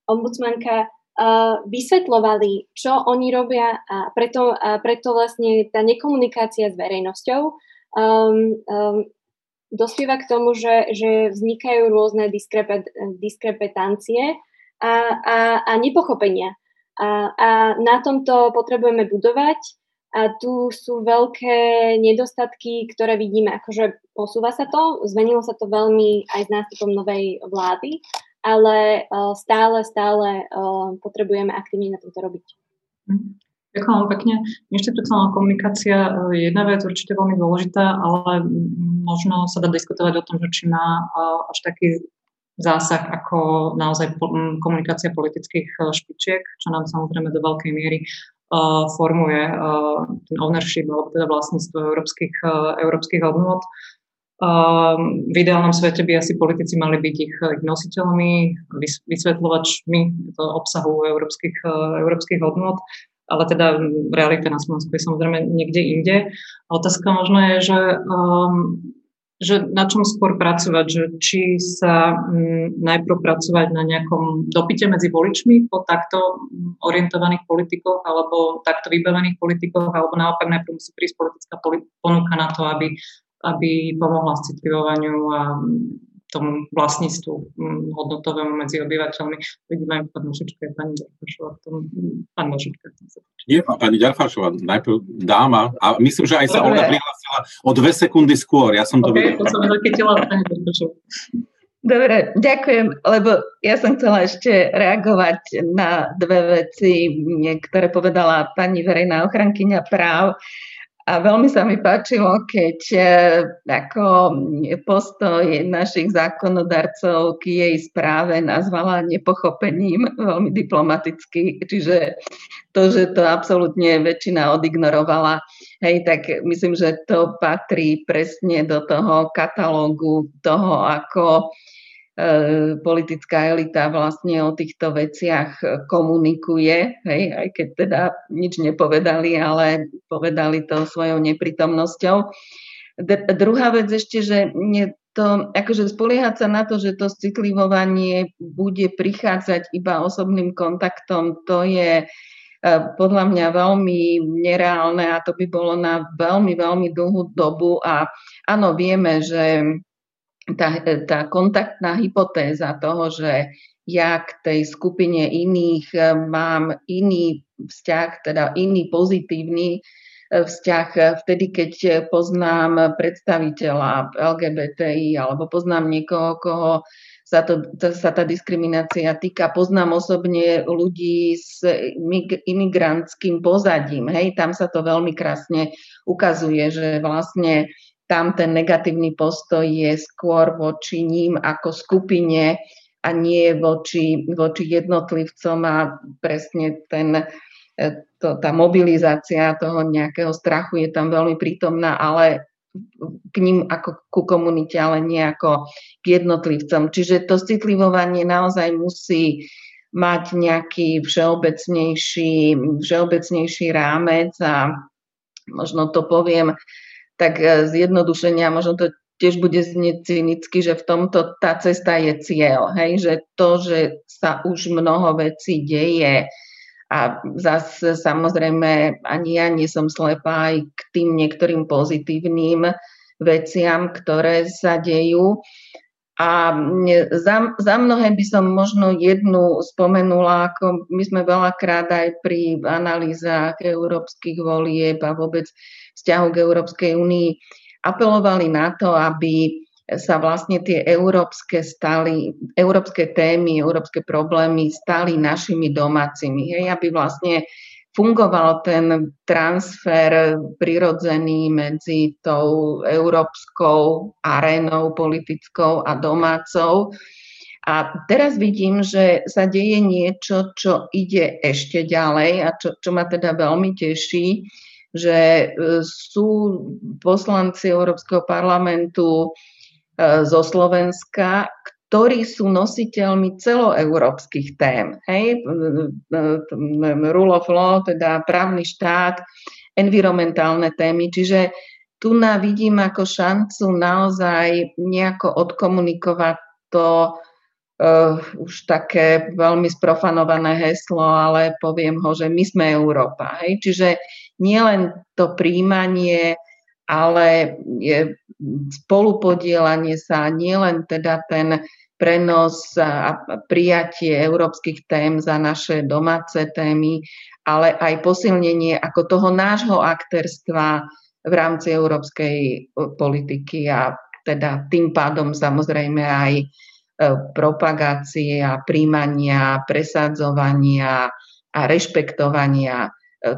[SPEAKER 4] ombudsmanka, vysvetľovali, čo oni robia a preto, a preto vlastne tá nekomunikácia s verejnosťou um, um, dospieva k tomu, že, že vznikajú rôzne diskrepet, diskrepetancie a, a, a nepochopenia. A, a na tomto potrebujeme budovať a tu sú veľké nedostatky, ktoré vidíme. Akože posúva sa to, zmenilo sa to veľmi aj s nástupom novej vlády, ale uh, stále, stále uh, potrebujeme aktívne na tomto robiť.
[SPEAKER 1] Mhm. Ďakujem veľmi pekne. Inštitucionálna komunikácia je jedna vec určite veľmi dôležitá, ale možno sa dá diskutovať o tom, že či má až taký zásah ako naozaj komunikácia politických špičiek, čo nám samozrejme do veľkej miery formuje ten ownership alebo teda vlastníctvo európskych, európskych hodnôt. Um, v ideálnom svete by asi politici mali byť ich, ich nositeľmi, vysvetľovačmi obsahu európskych, európskych hodnot, ale teda realita na Slovensku je samozrejme niekde inde. Otázka možno je, že, um, že na čom skôr pracovať, že či sa um, najprv pracovať na nejakom dopite medzi voličmi po takto orientovaných politikoch alebo takto vybavených politikoch, alebo naopak najprv musí prísť politická ponuka na to, aby aby pomohla citlivovaniu a tomu vlastníctvu mm, hodnotovému medzi obyvateľmi. Vidíme aj pán Mošička, pani Ďarfašová, pán Mošička.
[SPEAKER 3] Nie, pani Ďarfašová, najprv dáma, a myslím, že aj sa ona prihlásila o dve sekundy skôr, ja som to okay, videl. To som pani Ďarfašová.
[SPEAKER 2] Dobre, ďakujem, lebo ja som chcela ešte reagovať na dve veci, ktoré povedala pani verejná ochrankyňa práv. A veľmi sa mi páčilo, keď e, ako postoj našich zákonodarcov k jej správe nazvala nepochopením, veľmi diplomaticky, čiže to, že to absolútne väčšina odignorovala, hej, tak myslím, že to patrí presne do toho katalógu toho, ako E, politická elita vlastne o týchto veciach komunikuje, hej, aj keď teda nič nepovedali, ale povedali to svojou neprítomnosťou. D- druhá vec ešte, že nie to, akože spoliehať sa na to, že to citlivovanie bude prichádzať iba osobným kontaktom, to je e, podľa mňa veľmi nereálne a to by bolo na veľmi, veľmi dlhú dobu a áno, vieme, že tá, tá kontaktná hypotéza toho, že ja k tej skupine iných e, mám iný vzťah, teda iný pozitívny e, vzťah e, vtedy, keď poznám predstaviteľa LGBTI alebo poznám niekoho, koho sa, to, sa tá diskriminácia týka. Poznám osobne ľudí s imigrantským pozadím. Hej, tam sa to veľmi krásne ukazuje, že vlastne tam ten negatívny postoj je skôr voči ním ako skupine a nie voči, voči jednotlivcom a presne ten, e, to, tá mobilizácia toho nejakého strachu je tam veľmi prítomná, ale k ním ako ku komunite, ale nie ako k jednotlivcom. Čiže to citlivovanie naozaj musí mať nejaký všeobecnejší, všeobecnejší rámec a možno to poviem tak e, zjednodušenia, možno to tiež bude znieť cynicky, že v tomto tá cesta je cieľ, hej, že to, že sa už mnoho vecí deje a zase samozrejme ani ja nie som slepá aj k tým niektorým pozitívnym veciam, ktoré sa dejú. A za, za mnohé by som možno jednu spomenula, ako my sme veľakrát aj pri analýzach európskych volieb a vôbec vzťahu k Európskej únii apelovali na to, aby sa vlastne tie európske, stali, európske témy, európske problémy stali našimi domácimi. Hej, aby vlastne fungoval ten transfer prirodzený medzi tou európskou arénou politickou a domácou. A teraz vidím, že sa deje niečo, čo ide ešte ďalej a čo, čo ma teda veľmi teší, že e, sú poslanci Európskeho parlamentu e, zo Slovenska, ktorí sú nositeľmi celoeurópskych tém. Hej? Rule of law, teda právny štát, environmentálne témy. Čiže tu na vidím ako šancu naozaj nejako odkomunikovať to uh, už také veľmi sprofanované heslo, ale poviem ho, že my sme Európa. Hej? Čiže nielen to príjmanie, ale je spolupodielanie sa, nielen teda ten prenos a prijatie európskych tém za naše domáce témy, ale aj posilnenie ako toho nášho aktérstva v rámci európskej e, politiky a teda tým pádom samozrejme aj e, propagácie a príjmania, presadzovania a rešpektovania e,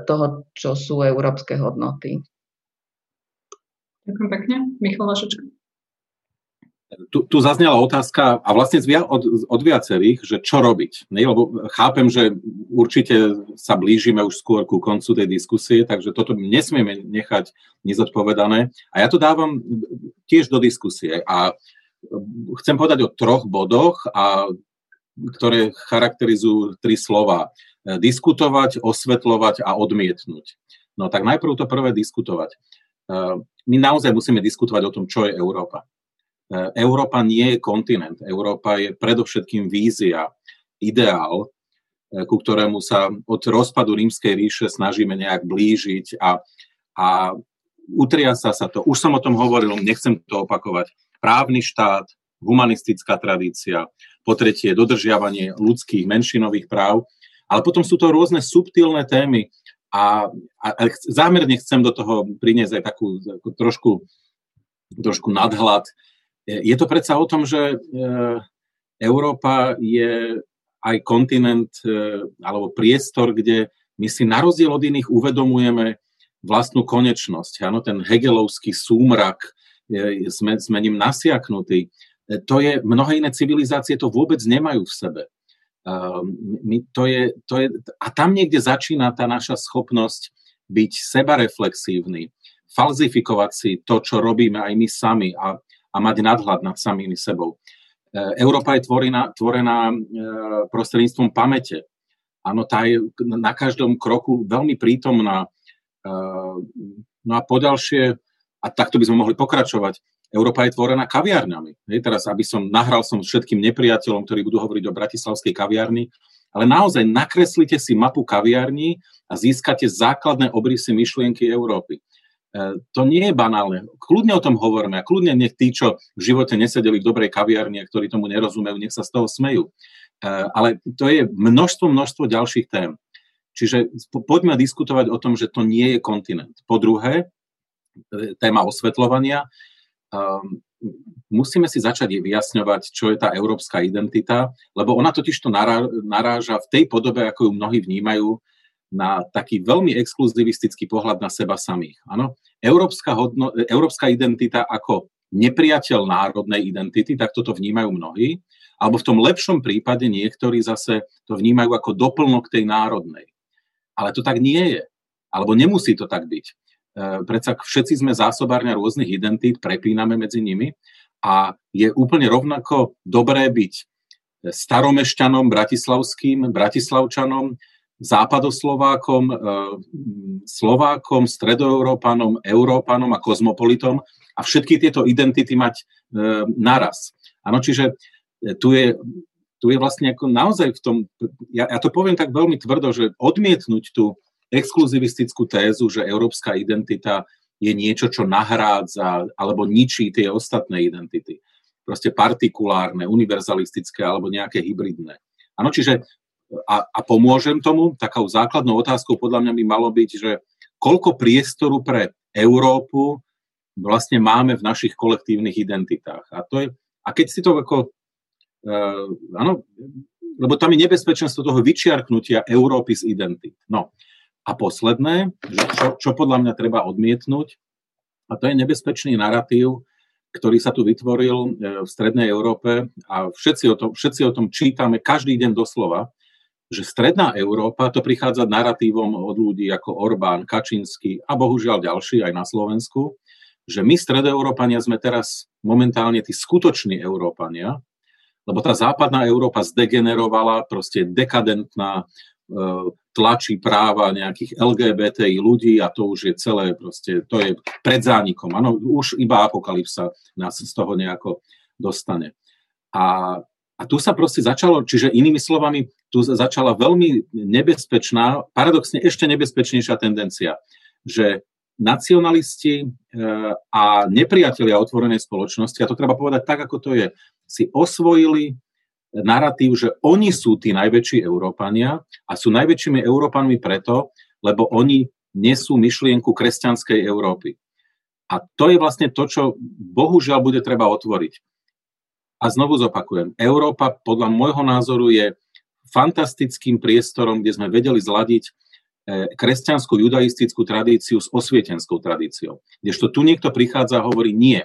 [SPEAKER 2] toho, čo sú európske hodnoty.
[SPEAKER 1] Ďakujem pekne. Michal Vašečka.
[SPEAKER 3] Tu, tu zaznela otázka, a vlastne od, od viacerých, že čo robiť. Ne? Lebo chápem, že určite sa blížime už skôr ku koncu tej diskusie, takže toto nesmieme nechať nezodpovedané. A ja to dávam tiež do diskusie. A chcem povedať o troch bodoch, a, ktoré charakterizujú tri slova. Diskutovať, osvetľovať a odmietnúť. No tak najprv to prvé diskutovať my naozaj musíme diskutovať o tom, čo je Európa. E, Európa nie je kontinent. Európa je predovšetkým vízia, ideál, e, ku ktorému sa od rozpadu rímskej ríše snažíme nejak blížiť a, a utriasa sa to. Už som o tom hovoril, nechcem to opakovať. Právny štát, humanistická tradícia, po tretie dodržiavanie ľudských menšinových práv, ale potom sú to rôzne subtilné témy, a, a, a zámerne chcem do toho priniesť aj takú, takú trošku, trošku nadhľad. Je to predsa o tom, že e, Európa je aj kontinent e, alebo priestor, kde my si na rozdiel od iných uvedomujeme vlastnú konečnosť. Áno, ten hegelovský súmrak, e, sme, sme ním nasiaknutí. To je, mnohé iné civilizácie to vôbec nemajú v sebe. Ehm, my, to je, to je, a tam niekde začína tá naša schopnosť byť sebareflexívny, falzifikovať si to, čo robíme aj my sami a, a mať nadhľad nad samými sebou. E, Európa je tvorená, tvorená prostredníctvom pamäte. Áno, tá je na každom kroku veľmi prítomná. E, no a poďalšie, a takto by sme mohli pokračovať, Európa je tvorená kaviarňami. Hej, teraz, aby som nahral som všetkým nepriateľom, ktorí budú hovoriť o bratislavskej kaviarni, ale naozaj nakreslite si mapu kaviarní a získate základné obrysy myšlienky Európy. E, to nie je banálne. Kľudne o tom hovoríme a kľudne nech tí, čo v živote nesedeli v dobrej kaviarni a ktorí tomu nerozumejú, nech sa z toho smejú. E, ale to je množstvo, množstvo ďalších tém. Čiže poďme diskutovať o tom, že to nie je kontinent. Po druhé, e, téma osvetľovania um, musíme si začať vyjasňovať, čo je tá európska identita, lebo ona totiž to naráža v tej podobe, ako ju mnohí vnímajú, na taký veľmi exkluzivistický pohľad na seba samých. Áno? Európska, hodno, európska identita ako nepriateľ národnej identity, tak toto vnímajú mnohí, alebo v tom lepšom prípade niektorí zase to vnímajú ako doplnok tej národnej. Ale to tak nie je. Alebo nemusí to tak byť. E, predsa všetci sme zásobárňa rôznych identít, prepíname medzi nimi a je úplne rovnako dobré byť staromešťanom, bratislavským, bratislavčanom, západoslovákom, e, Slovákom, stredoeurópanom, Európanom a kozmopolitom a všetky tieto identity mať e, naraz. Áno, čiže tu je, tu je vlastne ako naozaj v tom, ja, ja to poviem tak veľmi tvrdo, že odmietnúť tú exkluzivistickú tézu, že európska identita je niečo, čo nahrádza alebo ničí tie ostatné identity. Proste partikulárne, univerzalistické alebo nejaké hybridné. Áno, čiže a, a pomôžem tomu, takou základnou otázkou podľa mňa by malo byť, že koľko priestoru pre Európu vlastne máme v našich kolektívnych identitách. A, to je, a keď si to ako, áno, lebo tam je nebezpečenstvo toho vyčiarknutia Európy z identit. No, A posledné, čo, čo podľa mňa treba odmietnúť, a to je nebezpečný narratív, ktorý sa tu vytvoril e, v Strednej Európe a všetci o tom, všetci o tom čítame každý deň doslova, že Stredná Európa, to prichádza narratívom od ľudí ako Orbán, Kačínsky a bohužiaľ ďalší aj na Slovensku, že my Stredoeurópania sme teraz momentálne tí skutoční Európania, lebo tá západná Európa zdegenerovala, proste dekadentná, tlačí práva nejakých LGBTI ľudí a to už je celé, proste, to je pred zánikom. Áno, už iba apokalypsa nás z toho nejako dostane. A, a tu sa proste začalo, čiže inými slovami, tu začala veľmi nebezpečná, paradoxne ešte nebezpečnejšia tendencia, že nacionalisti e, a nepriatelia otvorenej spoločnosti, a to treba povedať tak, ako to je, si osvojili narratív, že oni sú tí najväčší Európania a sú najväčšími Európanmi preto, lebo oni nesú myšlienku kresťanskej Európy. A to je vlastne to, čo bohužiaľ bude treba otvoriť. A znovu zopakujem, Európa podľa môjho názoru je fantastickým priestorom, kde sme vedeli zladiť E, kresťanskú judaistickú tradíciu s osvietenskou tradíciou. Kdežto tu niekto prichádza a hovorí, nie,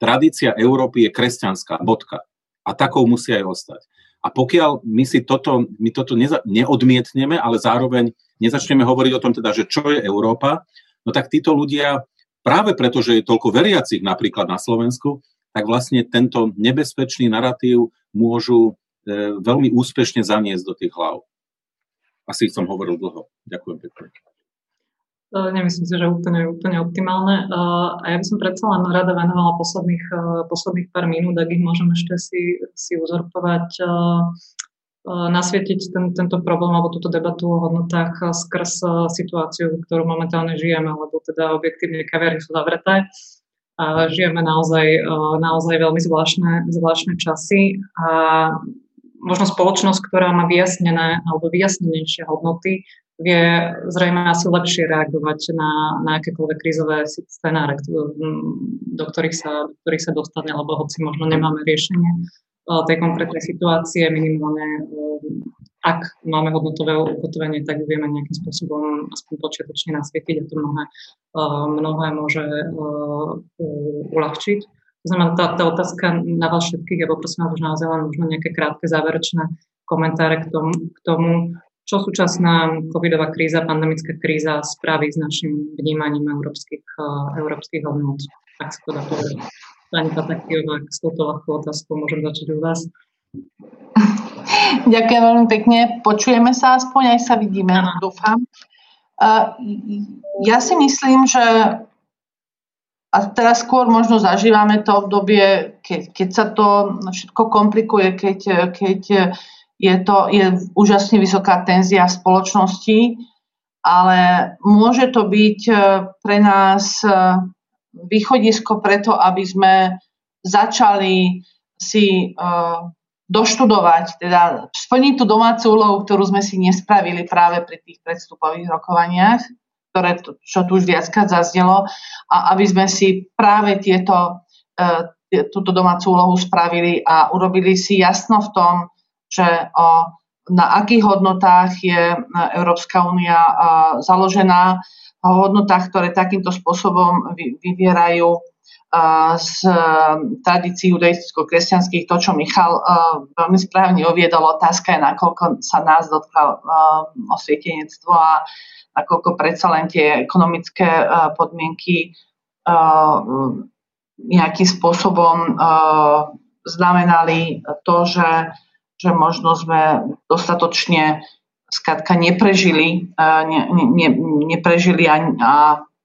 [SPEAKER 3] tradícia Európy je kresťanská, bodka. A takou musí aj ostať. A pokiaľ my si toto, my toto neza, neodmietneme, ale zároveň nezačneme hovoriť o tom teda, že čo je Európa, no tak títo ľudia, práve preto, že je toľko veriacich napríklad na Slovensku, tak vlastne tento nebezpečný narratív môžu e, veľmi úspešne zaniesť do tých hlav asi som hovoril dlho. Ďakujem pekne.
[SPEAKER 1] Nemyslím si, že úplne, úplne optimálne. A ja by som predsa len rada venovala posledných, posledných pár minút, ak ich môžem ešte si, si uzorpovať, nasvietiť ten, tento problém alebo túto debatu o hodnotách skrz situáciu, ktorú momentálne žijeme, lebo teda objektívne kaviarny sú zavreté a žijeme naozaj, naozaj veľmi zvláštne, zvláštne časy a možno spoločnosť, ktorá má vyjasnené alebo vyjasnenejšie hodnoty, vie zrejme asi lepšie reagovať na, na akékoľvek krízové scenáre, do ktorých, sa, do ktorých sa dostane, lebo hoci možno nemáme riešenie e, tej konkrétnej situácie, minimálne e, ak máme hodnotové ukotvenie, tak vieme nejakým spôsobom aspoň počiatočne nasvietiť a to mnohé, e, mnohé môže uľahčiť. To znamená, tá, tá otázka na vás všetkých, ja poprosím vás už naozaj len možno nejaké krátke záverečné komentáre k tomu, k tomu čo súčasná covidová kríza, pandemická kríza spraví s našim vnímaním európskych, uh, európskych hodnot. Tak sa to dá povedať. Pani Patakijová, s touto ľahkou otázkou môžem začať u vás.
[SPEAKER 6] Ďakujem veľmi pekne. Počujeme sa aspoň, aj sa vidíme, Aha. dúfam. Uh, ja si myslím, že a teraz skôr možno zažívame to obdobie, keď, keď sa to všetko komplikuje, keď, keď je to je úžasne vysoká tenzia v spoločnosti, ale môže to byť e, pre nás e, východisko preto, aby sme začali si uh, doštudovať, teda splniť tú domácu úlohu, ktorú sme si nespravili práve pri tých predstupových rokovaniach ktoré, čo tu už viackrát zaznelo, a aby sme si práve tieto, e, túto domácu úlohu spravili a urobili si jasno v tom, že na akých hodnotách je Európska únia e, založená, o hodnotách, ktoré takýmto spôsobom vyvierajú e, z tradícií judaisticko-kresťanských, to, čo Michal veľmi správne uviedol, otázka je, nakoľko sa nás dotkla osvietenectvo a nakoľko predsa len tie ekonomické podmienky nejakým spôsobom znamenali to, že, že možno sme dostatočne skrátka neprežili, ne, ne, neprežili a, a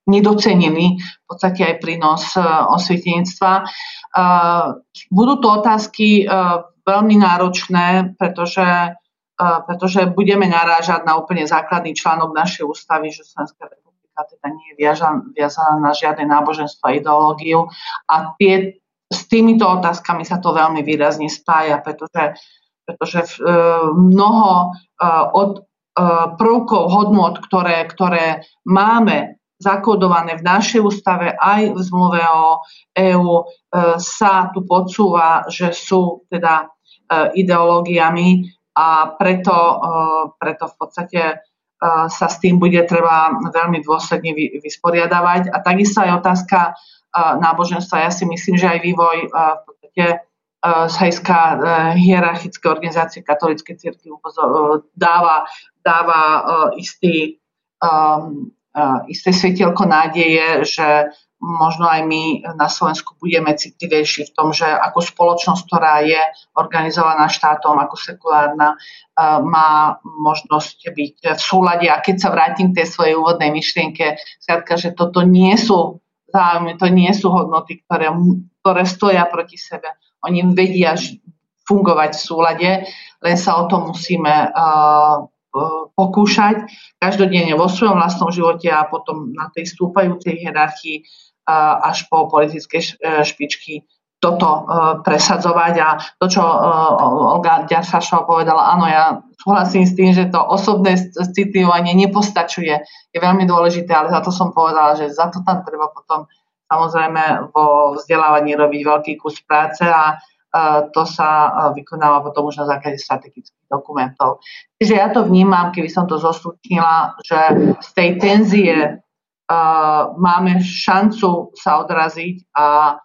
[SPEAKER 6] nedocenili v podstate aj prínos osvietenectva. Budú to otázky veľmi náročné, pretože pretože budeme narážať na úplne základný článok našej ústavy, že Slovenská republika teda nie je viazaná na žiadne náboženstvo a ideológiu a tie, s týmito otázkami sa to veľmi výrazne spája, pretože, pretože e, mnoho e, od e, prvkov, hodnot, ktoré, ktoré máme zakodované v našej ústave aj v zmluve o EÚ sa tu podsúva, že sú teda ideológiami a preto, preto v podstate sa s tým bude treba veľmi dôsledne vysporiadavať. A takisto aj otázka náboženstva. Ja si myslím, že aj vývoj v podstate z hľadiska hierarchické organizácie katolíckej cirkvi dáva, dáva istý, um, isté svetielko nádeje, že možno aj my na Slovensku budeme citlivejší v tom, že ako spoločnosť, ktorá je organizovaná štátom, ako sekulárna, e, má možnosť byť v súlade. A keď sa vrátim k tej svojej úvodnej myšlienke, skrátka, že toto nie sú záujmy, to nie sú hodnoty, ktoré, ktoré stoja proti sebe. Oni vedia fungovať v súlade, len sa o to musíme uh, pokúšať. Každodenne vo svojom vlastnom živote a potom na tej stúpajúcej hierarchii až po politické špičky toto presadzovať. A to, čo e, Olga Ďaršašová povedala, áno, ja súhlasím s tým, že to osobné citlivovanie nepostačuje, je veľmi dôležité, ale za to som povedala, že za to tam treba potom samozrejme vo vzdelávaní robiť veľký kus práce a to sa vykonáva potom už na základe strategických dokumentov. Čiže ja to vnímam, keby som to zostupnila, že z tej tenzie máme šancu sa odraziť a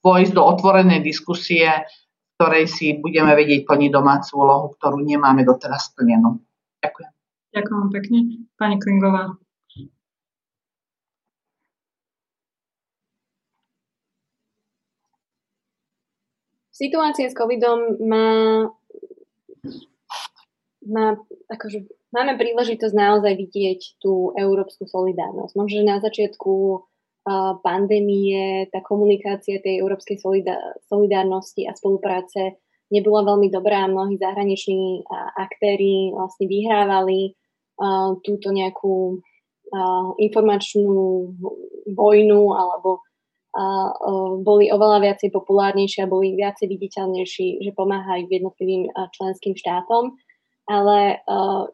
[SPEAKER 6] vojsť do otvorenej diskusie, v ktorej si budeme vedieť plniť domácu úlohu, ktorú nemáme doteraz splnenú. Ďakujem.
[SPEAKER 1] Ďakujem pekne. Pani Klingová.
[SPEAKER 4] Situácia s covidom má, má akože máme príležitosť naozaj vidieť tú európsku solidárnosť. Možno, že na začiatku pandémie tá komunikácia tej európskej solidárnosti a spolupráce nebola veľmi dobrá. Mnohí zahraniční aktéry vlastne vyhrávali túto nejakú informačnú vojnu alebo boli oveľa viacej populárnejšie a boli viacej viditeľnejší, že pomáhajú jednotlivým členským štátom. Ale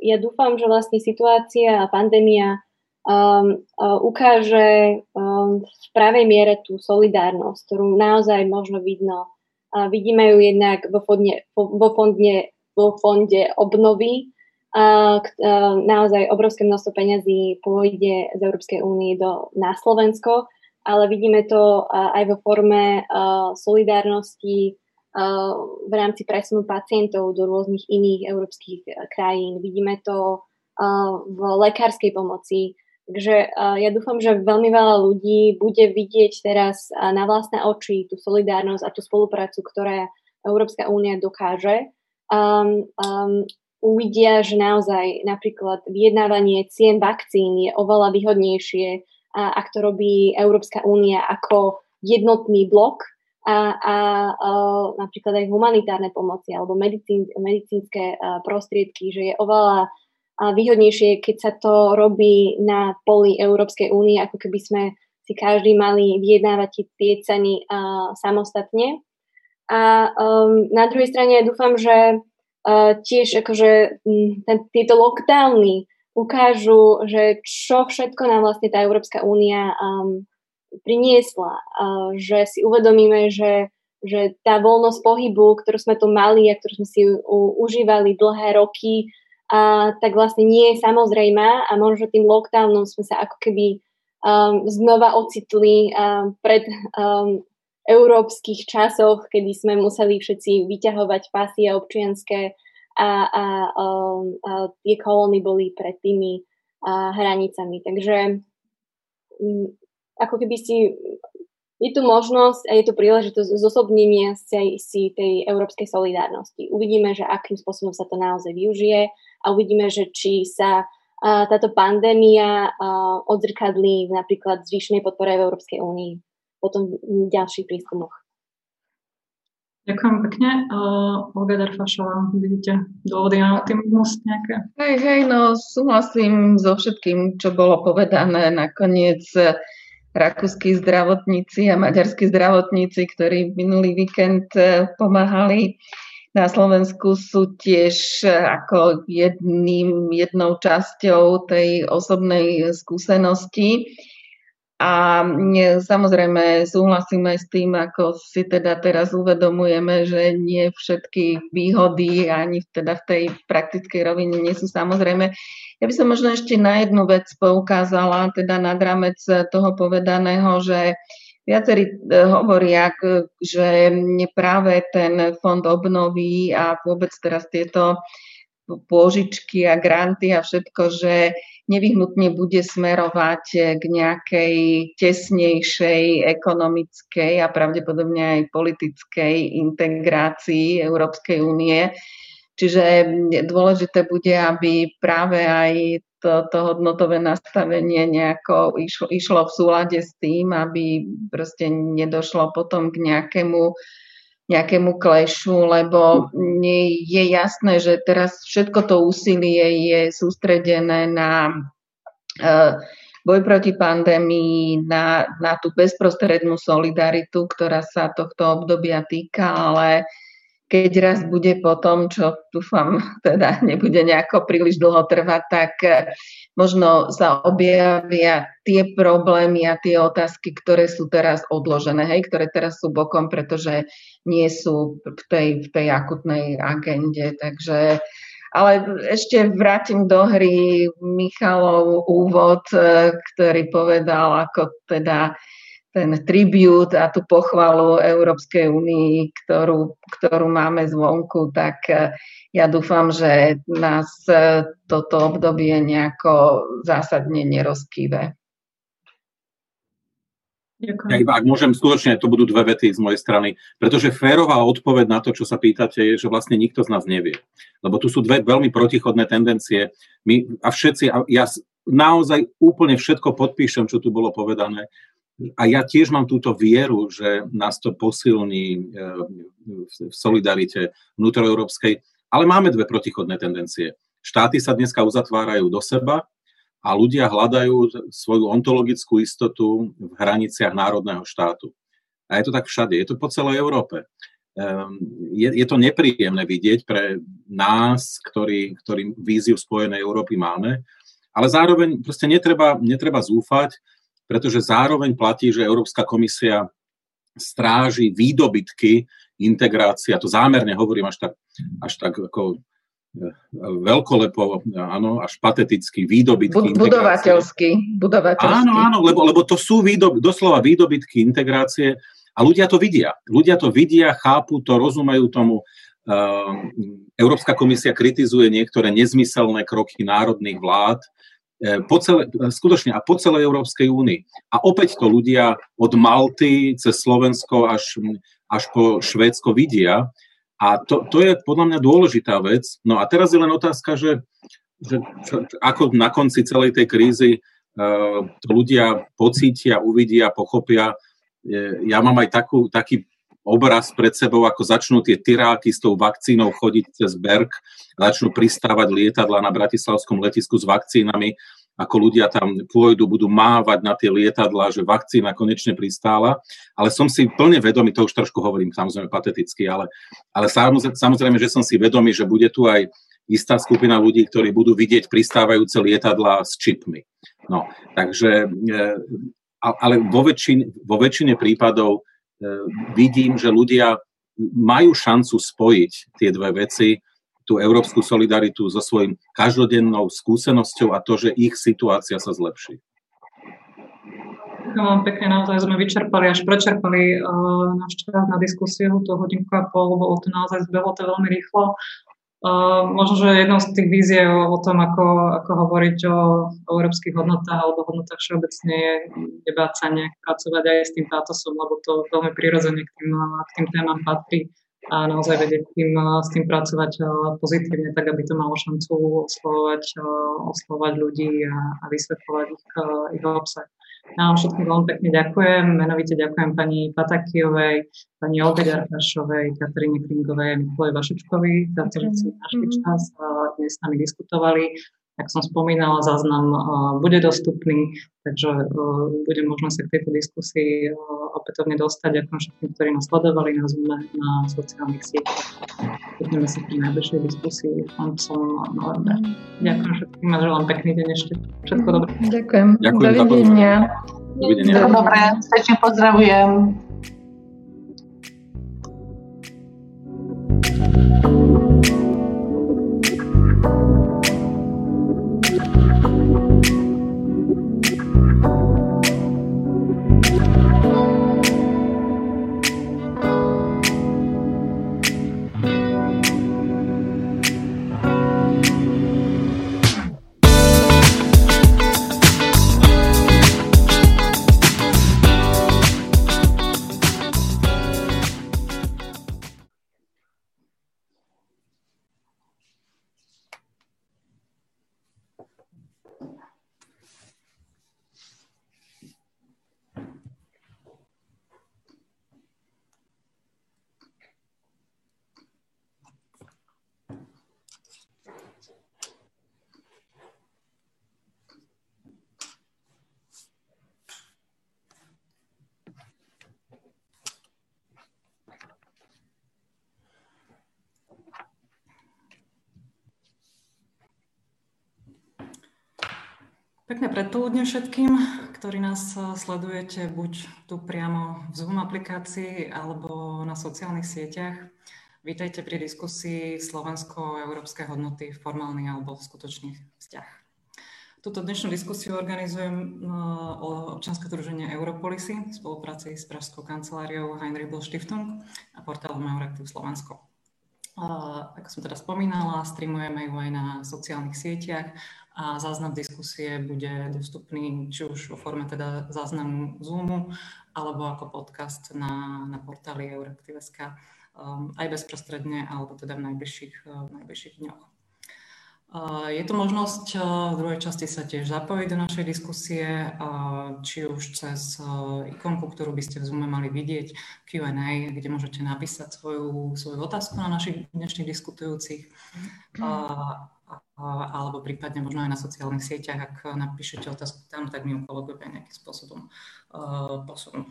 [SPEAKER 4] ja dúfam, že vlastne situácia a pandémia um, uh, ukáže um, v pravej miere tú solidárnosť, ktorú naozaj možno vidno. Uh, vidíme ju jednak vo fonde, vo fonde, vo fonde obnovy, uh, uh, naozaj obrovské množstvo peňazí pôjde z Európskej únie na Slovensko, ale vidíme to aj vo forme solidárnosti v rámci presunu pacientov do rôznych iných európskych e, krajín. Vidíme to v lekárskej pomoci. Takže ja dúfam, že veľmi veľa ľudí bude vidieť teraz na vlastné oči tú solidárnosť a tú spoluprácu, ktorá Európska únia dokáže. Um, um, uvidia, že naozaj napríklad vyjednávanie cien vakcín je oveľa výhodnejšie, ak to robí Európska únia ako jednotný blok, a, a, a napríklad aj humanitárne pomoci alebo medicín, medicínske prostriedky, že je oveľa výhodnejšie, keď sa to robí na poli Európskej únie, ako keby sme si každý mali vyjednávať tie ceny uh, samostatne. A um, na druhej strane dúfam, že uh, tiež akože ten, tieto lockdowny ukážu, že čo všetko nám vlastne tá Európska únia um, priniesla, že si uvedomíme, že, že tá voľnosť pohybu, ktorú sme tu mali a ktorú sme si u, užívali dlhé roky, a, tak vlastne nie je samozrejmá a možno tým lockdownom sme sa ako keby um, znova ocitli um, pred um, európskych časoch, kedy sme museli všetci vyťahovať pasy a občianské a, a, um, a tie kolóny boli pred tými a, hranicami. Takže ako keby si je tu možnosť a je tu príležitosť zosobnenia si, si tej európskej solidárnosti. Uvidíme, že akým spôsobom sa to naozaj využije a uvidíme, že či sa a, táto pandémia a, odzrkadlí napríklad zvýšenej podpore v Európskej únii potom v ďalších prískumoch.
[SPEAKER 1] Ďakujem pekne. Uh, Olga Darfašová, vidíte dôvody na optimizmus nejaké?
[SPEAKER 2] Hej, hej, no súhlasím so všetkým, čo bolo povedané. Nakoniec rakúsky zdravotníci a maďarskí zdravotníci, ktorí minulý víkend e, pomáhali na Slovensku, sú tiež e, ako jedným, jednou časťou tej osobnej skúsenosti. A samozrejme súhlasíme s tým, ako si teda teraz uvedomujeme, že nie všetky výhody ani teda v tej praktickej rovine nie sú samozrejme. Ja by som možno ešte na jednu vec poukázala, teda nad rámec toho povedaného, že viacerí e, hovoria, že práve ten fond obnovy a vôbec teraz tieto pôžičky a granty a všetko, že nevyhnutne bude smerovať k nejakej tesnejšej ekonomickej a pravdepodobne aj politickej integrácii Európskej únie. Čiže dôležité bude, aby práve aj to, to hodnotové nastavenie nejako išlo, išlo v súlade s tým, aby proste nedošlo potom k nejakému nejakému klešu, lebo je jasné, že teraz všetko to úsilie je sústredené na uh, boj proti pandémii, na, na tú bezprostrednú solidaritu, ktorá sa tohto obdobia týka, ale keď raz bude po tom, čo dúfam, teda nebude nejako príliš dlho trvať, tak eh, možno sa objavia tie problémy a tie otázky, ktoré sú teraz odložené, hej, ktoré teraz sú bokom, pretože nie sú v tej, v tej akutnej agende. Takže ale ešte vrátim do hry Michalov úvod, eh, ktorý povedal, ako teda ten tribut a tú pochvalu Európskej únii, ktorú, ktorú máme zvonku, tak e, ja dúfam, že nás e, toto obdobie nejako zásadne nerozkýve.
[SPEAKER 3] Ja iba, ak môžem, skutočne to budú dve vety z mojej strany, pretože férová odpoveď na to, čo sa pýtate, je, že vlastne nikto z nás nevie. Lebo tu sú dve veľmi protichodné tendencie. My a všetci, a ja naozaj úplne všetko podpíšem, čo tu bolo povedané, a ja tiež mám túto vieru, že nás to posilní e, v solidarite vnútroeurópskej, ale máme dve protichodné tendencie. Štáty sa dneska uzatvárajú do seba a ľudia hľadajú svoju ontologickú istotu v hraniciach národného štátu. A je to tak všade, je to po celej Európe. Ehm, je, je to nepríjemné vidieť pre nás, ktorí, ktorí víziu Spojenej Európy máme, ale zároveň proste netreba, netreba zúfať, pretože zároveň platí, že Európska komisia stráži výdobytky integrácia, to zámerne hovorím až tak, až tak ako e, veľkolepo, áno, až pateticky, výdobytky
[SPEAKER 2] Budovateľsky, budovateľsky.
[SPEAKER 3] Áno, áno, lebo, lebo to sú výdob, doslova výdobytky integrácie a ľudia to vidia. Ľudia to vidia, chápu to, rozumejú tomu. Uh, Európska komisia kritizuje niektoré nezmyselné kroky národných vlád, E, po celé, skutočne a po celej Európskej únii. A opäť to ľudia od Malty cez Slovensko až, až po Švédsko vidia. A to, to je podľa mňa dôležitá vec. No a teraz je len otázka, že, že čo, ako na konci celej tej krízy uh, to ľudia pocítia, uvidia, pochopia. Ja mám aj takú, taký obraz pred sebou, ako začnú tie tyráky s tou vakcínou chodiť cez Berg, začnú pristávať lietadla na bratislavskom letisku s vakcínami, ako ľudia tam pôjdu, budú mávať na tie lietadla, že vakcína konečne pristála. Ale som si plne vedomý, to už trošku hovorím samozrejme pateticky, ale, ale samozrejme, že som si vedomý, že bude tu aj istá skupina ľudí, ktorí budú vidieť pristávajúce lietadla s čipmi. No, takže, e, ale vo väčšine, vo väčšine prípadov vidím, že ľudia majú šancu spojiť tie dve veci, tú európsku solidaritu so svojím každodennou skúsenosťou a to, že ich situácia sa zlepší.
[SPEAKER 1] No, pekne, naozaj sme vyčerpali, až prečerpali uh, náš čas na diskusiu, tú hodinku a pol, bolo to naozaj zbehlo to veľmi rýchlo. Uh, možno, že jednou z tých víziev o tom, ako, ako hovoriť o, o európskych hodnotách alebo hodnotách všeobecne je sa nejak pracovať aj s tým pátosom, lebo to veľmi prirodzene k tým, k tým témam patrí a naozaj vedieť tým, s tým pracovať pozitívne, tak aby to malo šancu oslovovať, oslovovať ľudí a, a vysvetľovať ich, ich obsah. Vám všetkým veľmi pekne ďakujem. Menovite ďakujem pani Patakijovej, pani Olge Ďarkašovej, Kataríne Kringovej a Mikulej Vašečkovi za to, že si našli čas a dnes s nami diskutovali. Ak som spomínala, záznam bude dostupný, takže bude možné sa k tejto diskusii opätovne dostať. Ďakujem všetkým, ktorí nás sledovali na Zoom, na sociálnych sieťach. Budeme sa pri najbližšej diskusii koncom novembra. Ďakujem všetkým a želám pekný deň ešte. Všetko dobré.
[SPEAKER 2] Ďakujem. Ďakujem Dovidenia.
[SPEAKER 3] Dovidenia.
[SPEAKER 6] Dobre, srdečne pozdravujem.
[SPEAKER 1] Pekné predpoludne všetkým, ktorí nás eh, sledujete buď tu priamo v Zoom aplikácii alebo na sociálnych sieťach. Vítajte pri diskusii Slovensko-európske hodnoty, formálny alebo skutočný vzťah. Túto dnešnú diskusiu organizujem eh, občanské druženie Europolisy v spolupráci s Pražskou kanceláriou Heinrich Böll Stiftung a portálom Euraktiv Slovensko. Uh, ako som teda spomínala, streamujeme ju aj na sociálnych sieťach a záznam diskusie bude dostupný či už vo forme teda záznamu Zoomu alebo ako podcast na, na portáli Euraktiv.sk um, aj bezprostredne alebo teda v najbližších, uh, v najbližších dňoch. Uh, je tu možnosť uh, v druhej časti sa tiež zapojiť do našej diskusie, uh, či už cez ikonku, ktorú by ste v Zoome mali vidieť, Q&A, kde môžete napísať svoju, svoju otázku na našich dnešných diskutujúcich. Alebo prípadne možno aj na sociálnych sieťach, ak napíšete otázku tam, tak mi ju kolegovia nejakým spôsobom uh, posunú.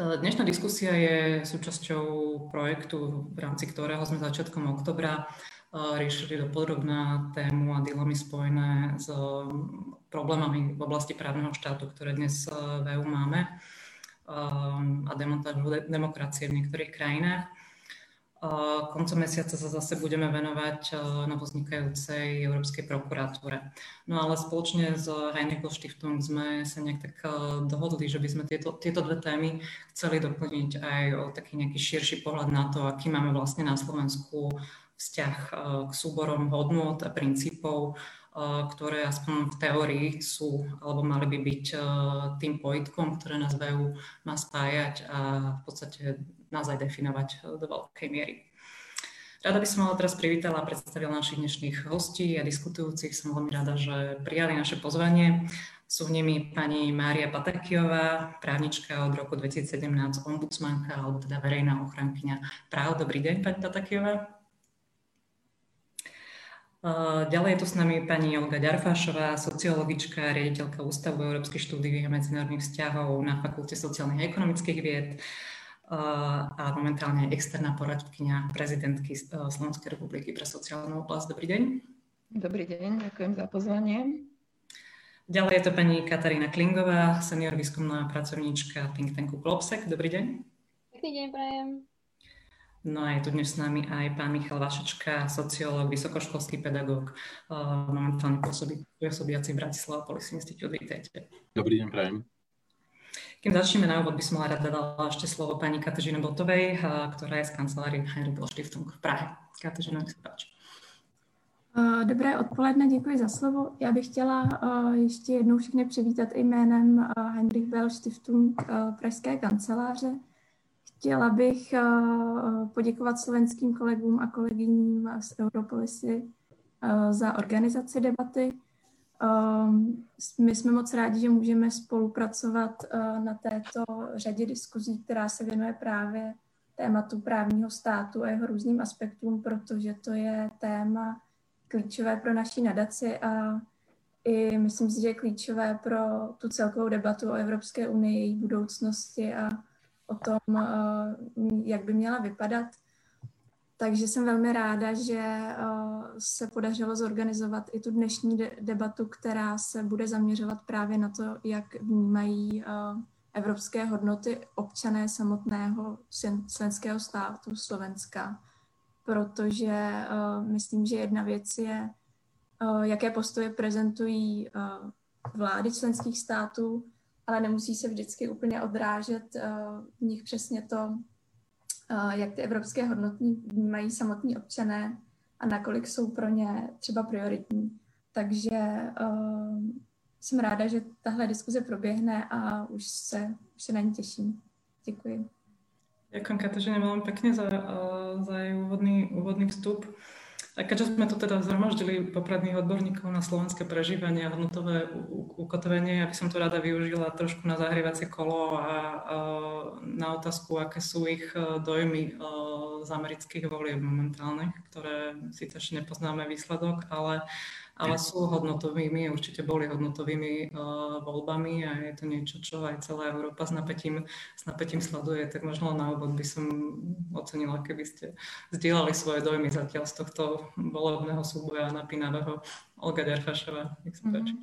[SPEAKER 1] Dnešná diskusia je súčasťou projektu, v rámci ktorého sme začiatkom oktobra riešili dopodrobná tému a dilemy spojené s problémami v oblasti právneho štátu, ktoré dnes v EU máme a demontážu demokracie v niektorých krajinách. Koncom mesiaca sa zase budeme venovať novoznikajúcej Európskej prokuratúre. No ale spoločne s Heinrich Stiftung sme sa nejak tak dohodli, že by sme tieto, tieto dve témy chceli doplniť aj o taký nejaký širší pohľad na to, aký máme vlastne na Slovensku vzťah k súborom hodnot a princípov, ktoré aspoň v teórii sú, alebo mali by byť tým pojitkom, ktoré nás v má spájať a v podstate nás aj definovať eh, do veľkej miery. Rada by som ale teraz privítala a predstavila našich dnešných hostí a diskutujúcich. Som veľmi rada, že prijali naše pozvanie. Sú nimi pani Mária Patakiová, právnička od roku 2017, ombudsmanka, alebo teda verejná ochrankyňa práv. Dobrý deň, pani Patakiová. Eh, ďalej je tu s nami pani Olga Ďarfášová, sociologička, riaditeľka Ústavu európskych štúdií a medzinárodných vzťahov na Fakulte sociálnych a ekonomických vied a momentálne externá poradkynia prezidentky e, Slovenskej republiky pre sociálnu oblasť. Dobrý deň.
[SPEAKER 2] Dobrý deň, ďakujem za pozvanie.
[SPEAKER 1] Ďalej je to pani Katarína Klingová, senior výskumná pracovníčka think tanku Klopsek. Dobrý deň.
[SPEAKER 4] Dobrý deň, prajem.
[SPEAKER 1] No a je tu dnes s nami aj pán Michal Vašečka, sociológ, vysokoškolský pedagóg, e, momentálne pôsobí, pôsobiaci v Bratislava Policy Institute. Vítajte.
[SPEAKER 3] Dobrý deň, prajem.
[SPEAKER 1] Kým začneme na úvod, by som rada dala ešte slovo pani Katežine Botovej, ktorá je z kancelárie Heinrich Stiftung v Prahe. Katežina, nech se páči.
[SPEAKER 5] Dobré odpoledne, děkuji za slovo. Já bych chtěla ještě jednou všechny přivítat jménem Heinrich Bell Stiftung Pražské kanceláře. Chtěla bych poděkovat slovenským kolegům a kolegyním z Europolisy za organizaci debaty Um, my jsme moc rádi, že můžeme spolupracovat uh, na této řadě diskuzí, která se věnuje právě tématu právního státu a jeho různým aspektům, protože to je téma klíčové pro naší nadaci a i myslím si, že je klíčové pro tu celkovou debatu o Evropské unii, její budoucnosti a o tom, uh, jak by měla vypadat. Takže jsem velmi ráda, že se podařilo zorganizovat i tu dnešní debatu, která se bude zaměřovat právě na to, jak vnímají evropské hodnoty občané samotného členského státu Slovenska. Protože myslím, že jedna věc je, jaké postoje prezentují vlády členských států, ale nemusí se vždycky úplně odrážet v nich přesně to, jak ty evropské hodnoty vnímají samotní občané a nakolik jsou pro ně třeba prioritní. Takže uh, jsem ráda, že tahle diskuze proběhne a už se, už se na ní těším. Děkuji.
[SPEAKER 1] Ďakujem Kateřine veľmi pekne za, za jej úvodný, úvodný vstup. A keďže sme tu teda zhromaždili popredných odborníkov na slovenské prežívanie a hodnotové ukotvenie, ja by som to rada využila trošku na zahrievacie kolo a na otázku, aké sú ich e, dojmy e, z amerických volieb momentálnych, ktoré síce ešte nepoznáme výsledok, ale ale sú hodnotovými, určite boli hodnotovými uh, voľbami a je to niečo, čo aj celá Európa s napätím, s napätím sleduje, tak možno na úvod by som ocenila, keby ste zdieľali svoje dojmy zatiaľ z tohto volebného súboja napínavého. Olga Derfašová, nech sa páči.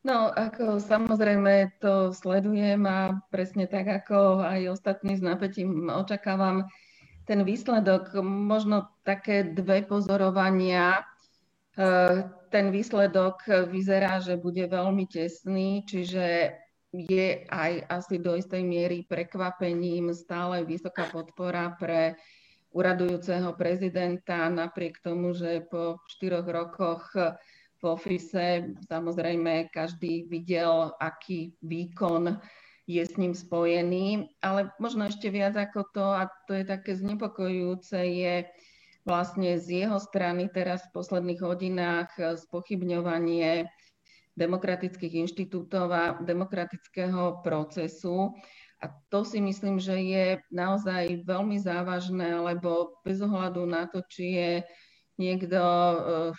[SPEAKER 2] No, ako samozrejme to sledujem a presne tak, ako aj ostatní s napätím očakávam ten výsledok. Možno také dve pozorovania ten výsledok vyzerá, že bude veľmi tesný, čiže je aj asi do istej miery prekvapením stále vysoká podpora pre uradujúceho prezidenta, napriek tomu, že po štyroch rokoch v ofise samozrejme každý videl, aký výkon je s ním spojený, ale možno ešte viac ako to, a to je také znepokojujúce, je vlastne z jeho strany teraz v posledných hodinách spochybňovanie demokratických inštitútov a demokratického procesu. A to si myslím, že je naozaj veľmi závažné, lebo bez ohľadu na to, či je niekto eh,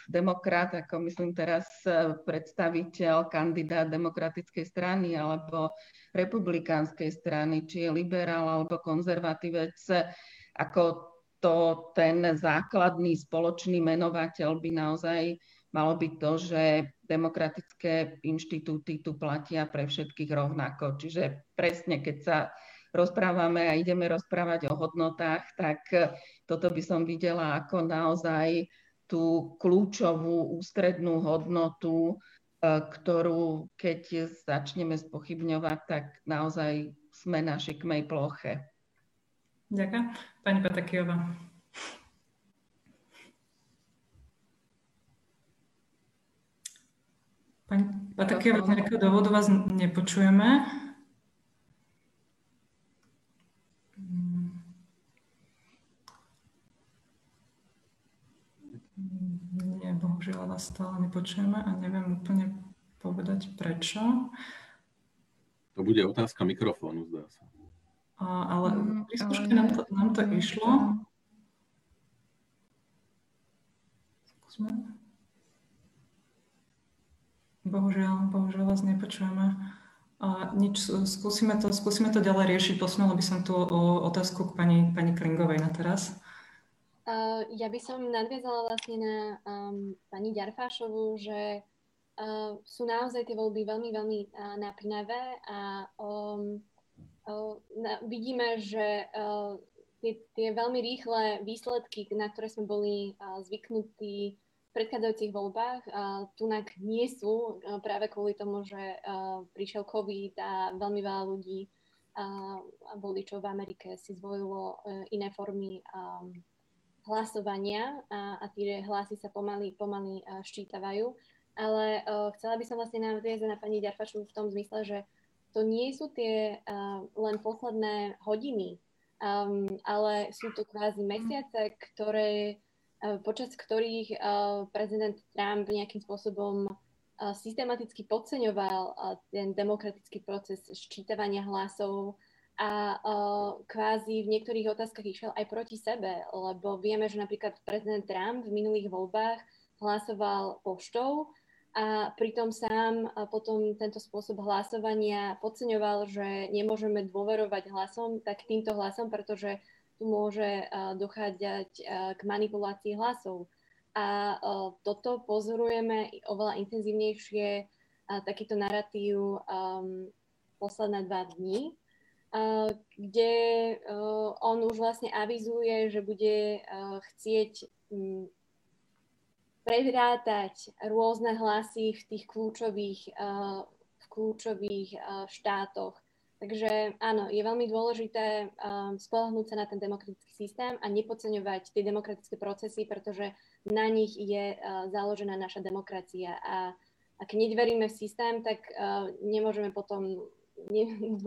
[SPEAKER 2] demokrat, ako myslím teraz eh, predstaviteľ, kandidát demokratickej strany alebo republikánskej strany, či je liberál alebo konzervatívec, ako to ten základný spoločný menovateľ by naozaj malo byť to, že demokratické inštitúty tu platia pre všetkých rovnako. Čiže presne, keď sa rozprávame a ideme rozprávať o hodnotách, tak toto by som videla ako naozaj tú kľúčovú ústrednú hodnotu, e, ktorú keď začneme spochybňovať, tak naozaj sme na šikmej ploche.
[SPEAKER 1] Ďakujem. Pani Patakijová. Pani Patakijová, z nejakého dôvodu vás nepočujeme. Nie, bohužiaľ vás stále nepočujeme a neviem úplne povedať prečo.
[SPEAKER 3] To bude otázka mikrofónu, zdá sa.
[SPEAKER 1] Ale mm, pri skúške nám, to, nám to išlo. Skúsme. Bohužiaľ, bohužiaľ vás nepočujeme. A nič, skúsime to, skúsime to ďalej riešiť. Posunula by som tú otázku k pani, pani Klingovej na teraz.
[SPEAKER 4] Uh, ja by som nadviazala vlastne na um, pani Ďarfášovu, že uh, sú naozaj tie voľby veľmi, veľmi uh, napínavé a um, vidíme, že tie, tie veľmi rýchle výsledky, na ktoré sme boli zvyknutí v predchádzajúcich voľbách, tunak nie sú práve kvôli tomu, že prišiel COVID a veľmi veľa ľudí voličov v Amerike si zvolilo iné formy hlasovania a, a tie hlasy sa pomaly, pomaly ščítavajú. Ale chcela by som vlastne nadviazať na pani Ďarfašu v tom zmysle, že to nie sú tie uh, len posledné hodiny, um, ale sú to kvázi mesiace, ktoré, uh, počas ktorých uh, prezident Trump nejakým spôsobom uh, systematicky podceňoval uh, ten demokratický proces ščítavania hlasov a uh, kvázi v niektorých otázkach išiel aj proti sebe, lebo vieme, že napríklad prezident Trump v minulých voľbách hlasoval poštou, a pritom sám potom tento spôsob hlasovania podceňoval, že nemôžeme dôverovať hlasom, tak týmto hlasom, pretože tu môže dochádzať k manipulácii hlasov. A toto pozorujeme oveľa intenzívnejšie, takýto narratív posledné dva dní, kde on už vlastne avizuje, že bude chcieť prevrátať rôzne hlasy v tých kľúčových, v kľúčových štátoch. Takže áno, je veľmi dôležité um, spolahnúť sa na ten demokratický systém a nepodceňovať tie demokratické procesy, pretože na nich je založená naša demokracia. A ak nedveríme v systém, tak nemôžeme potom ne,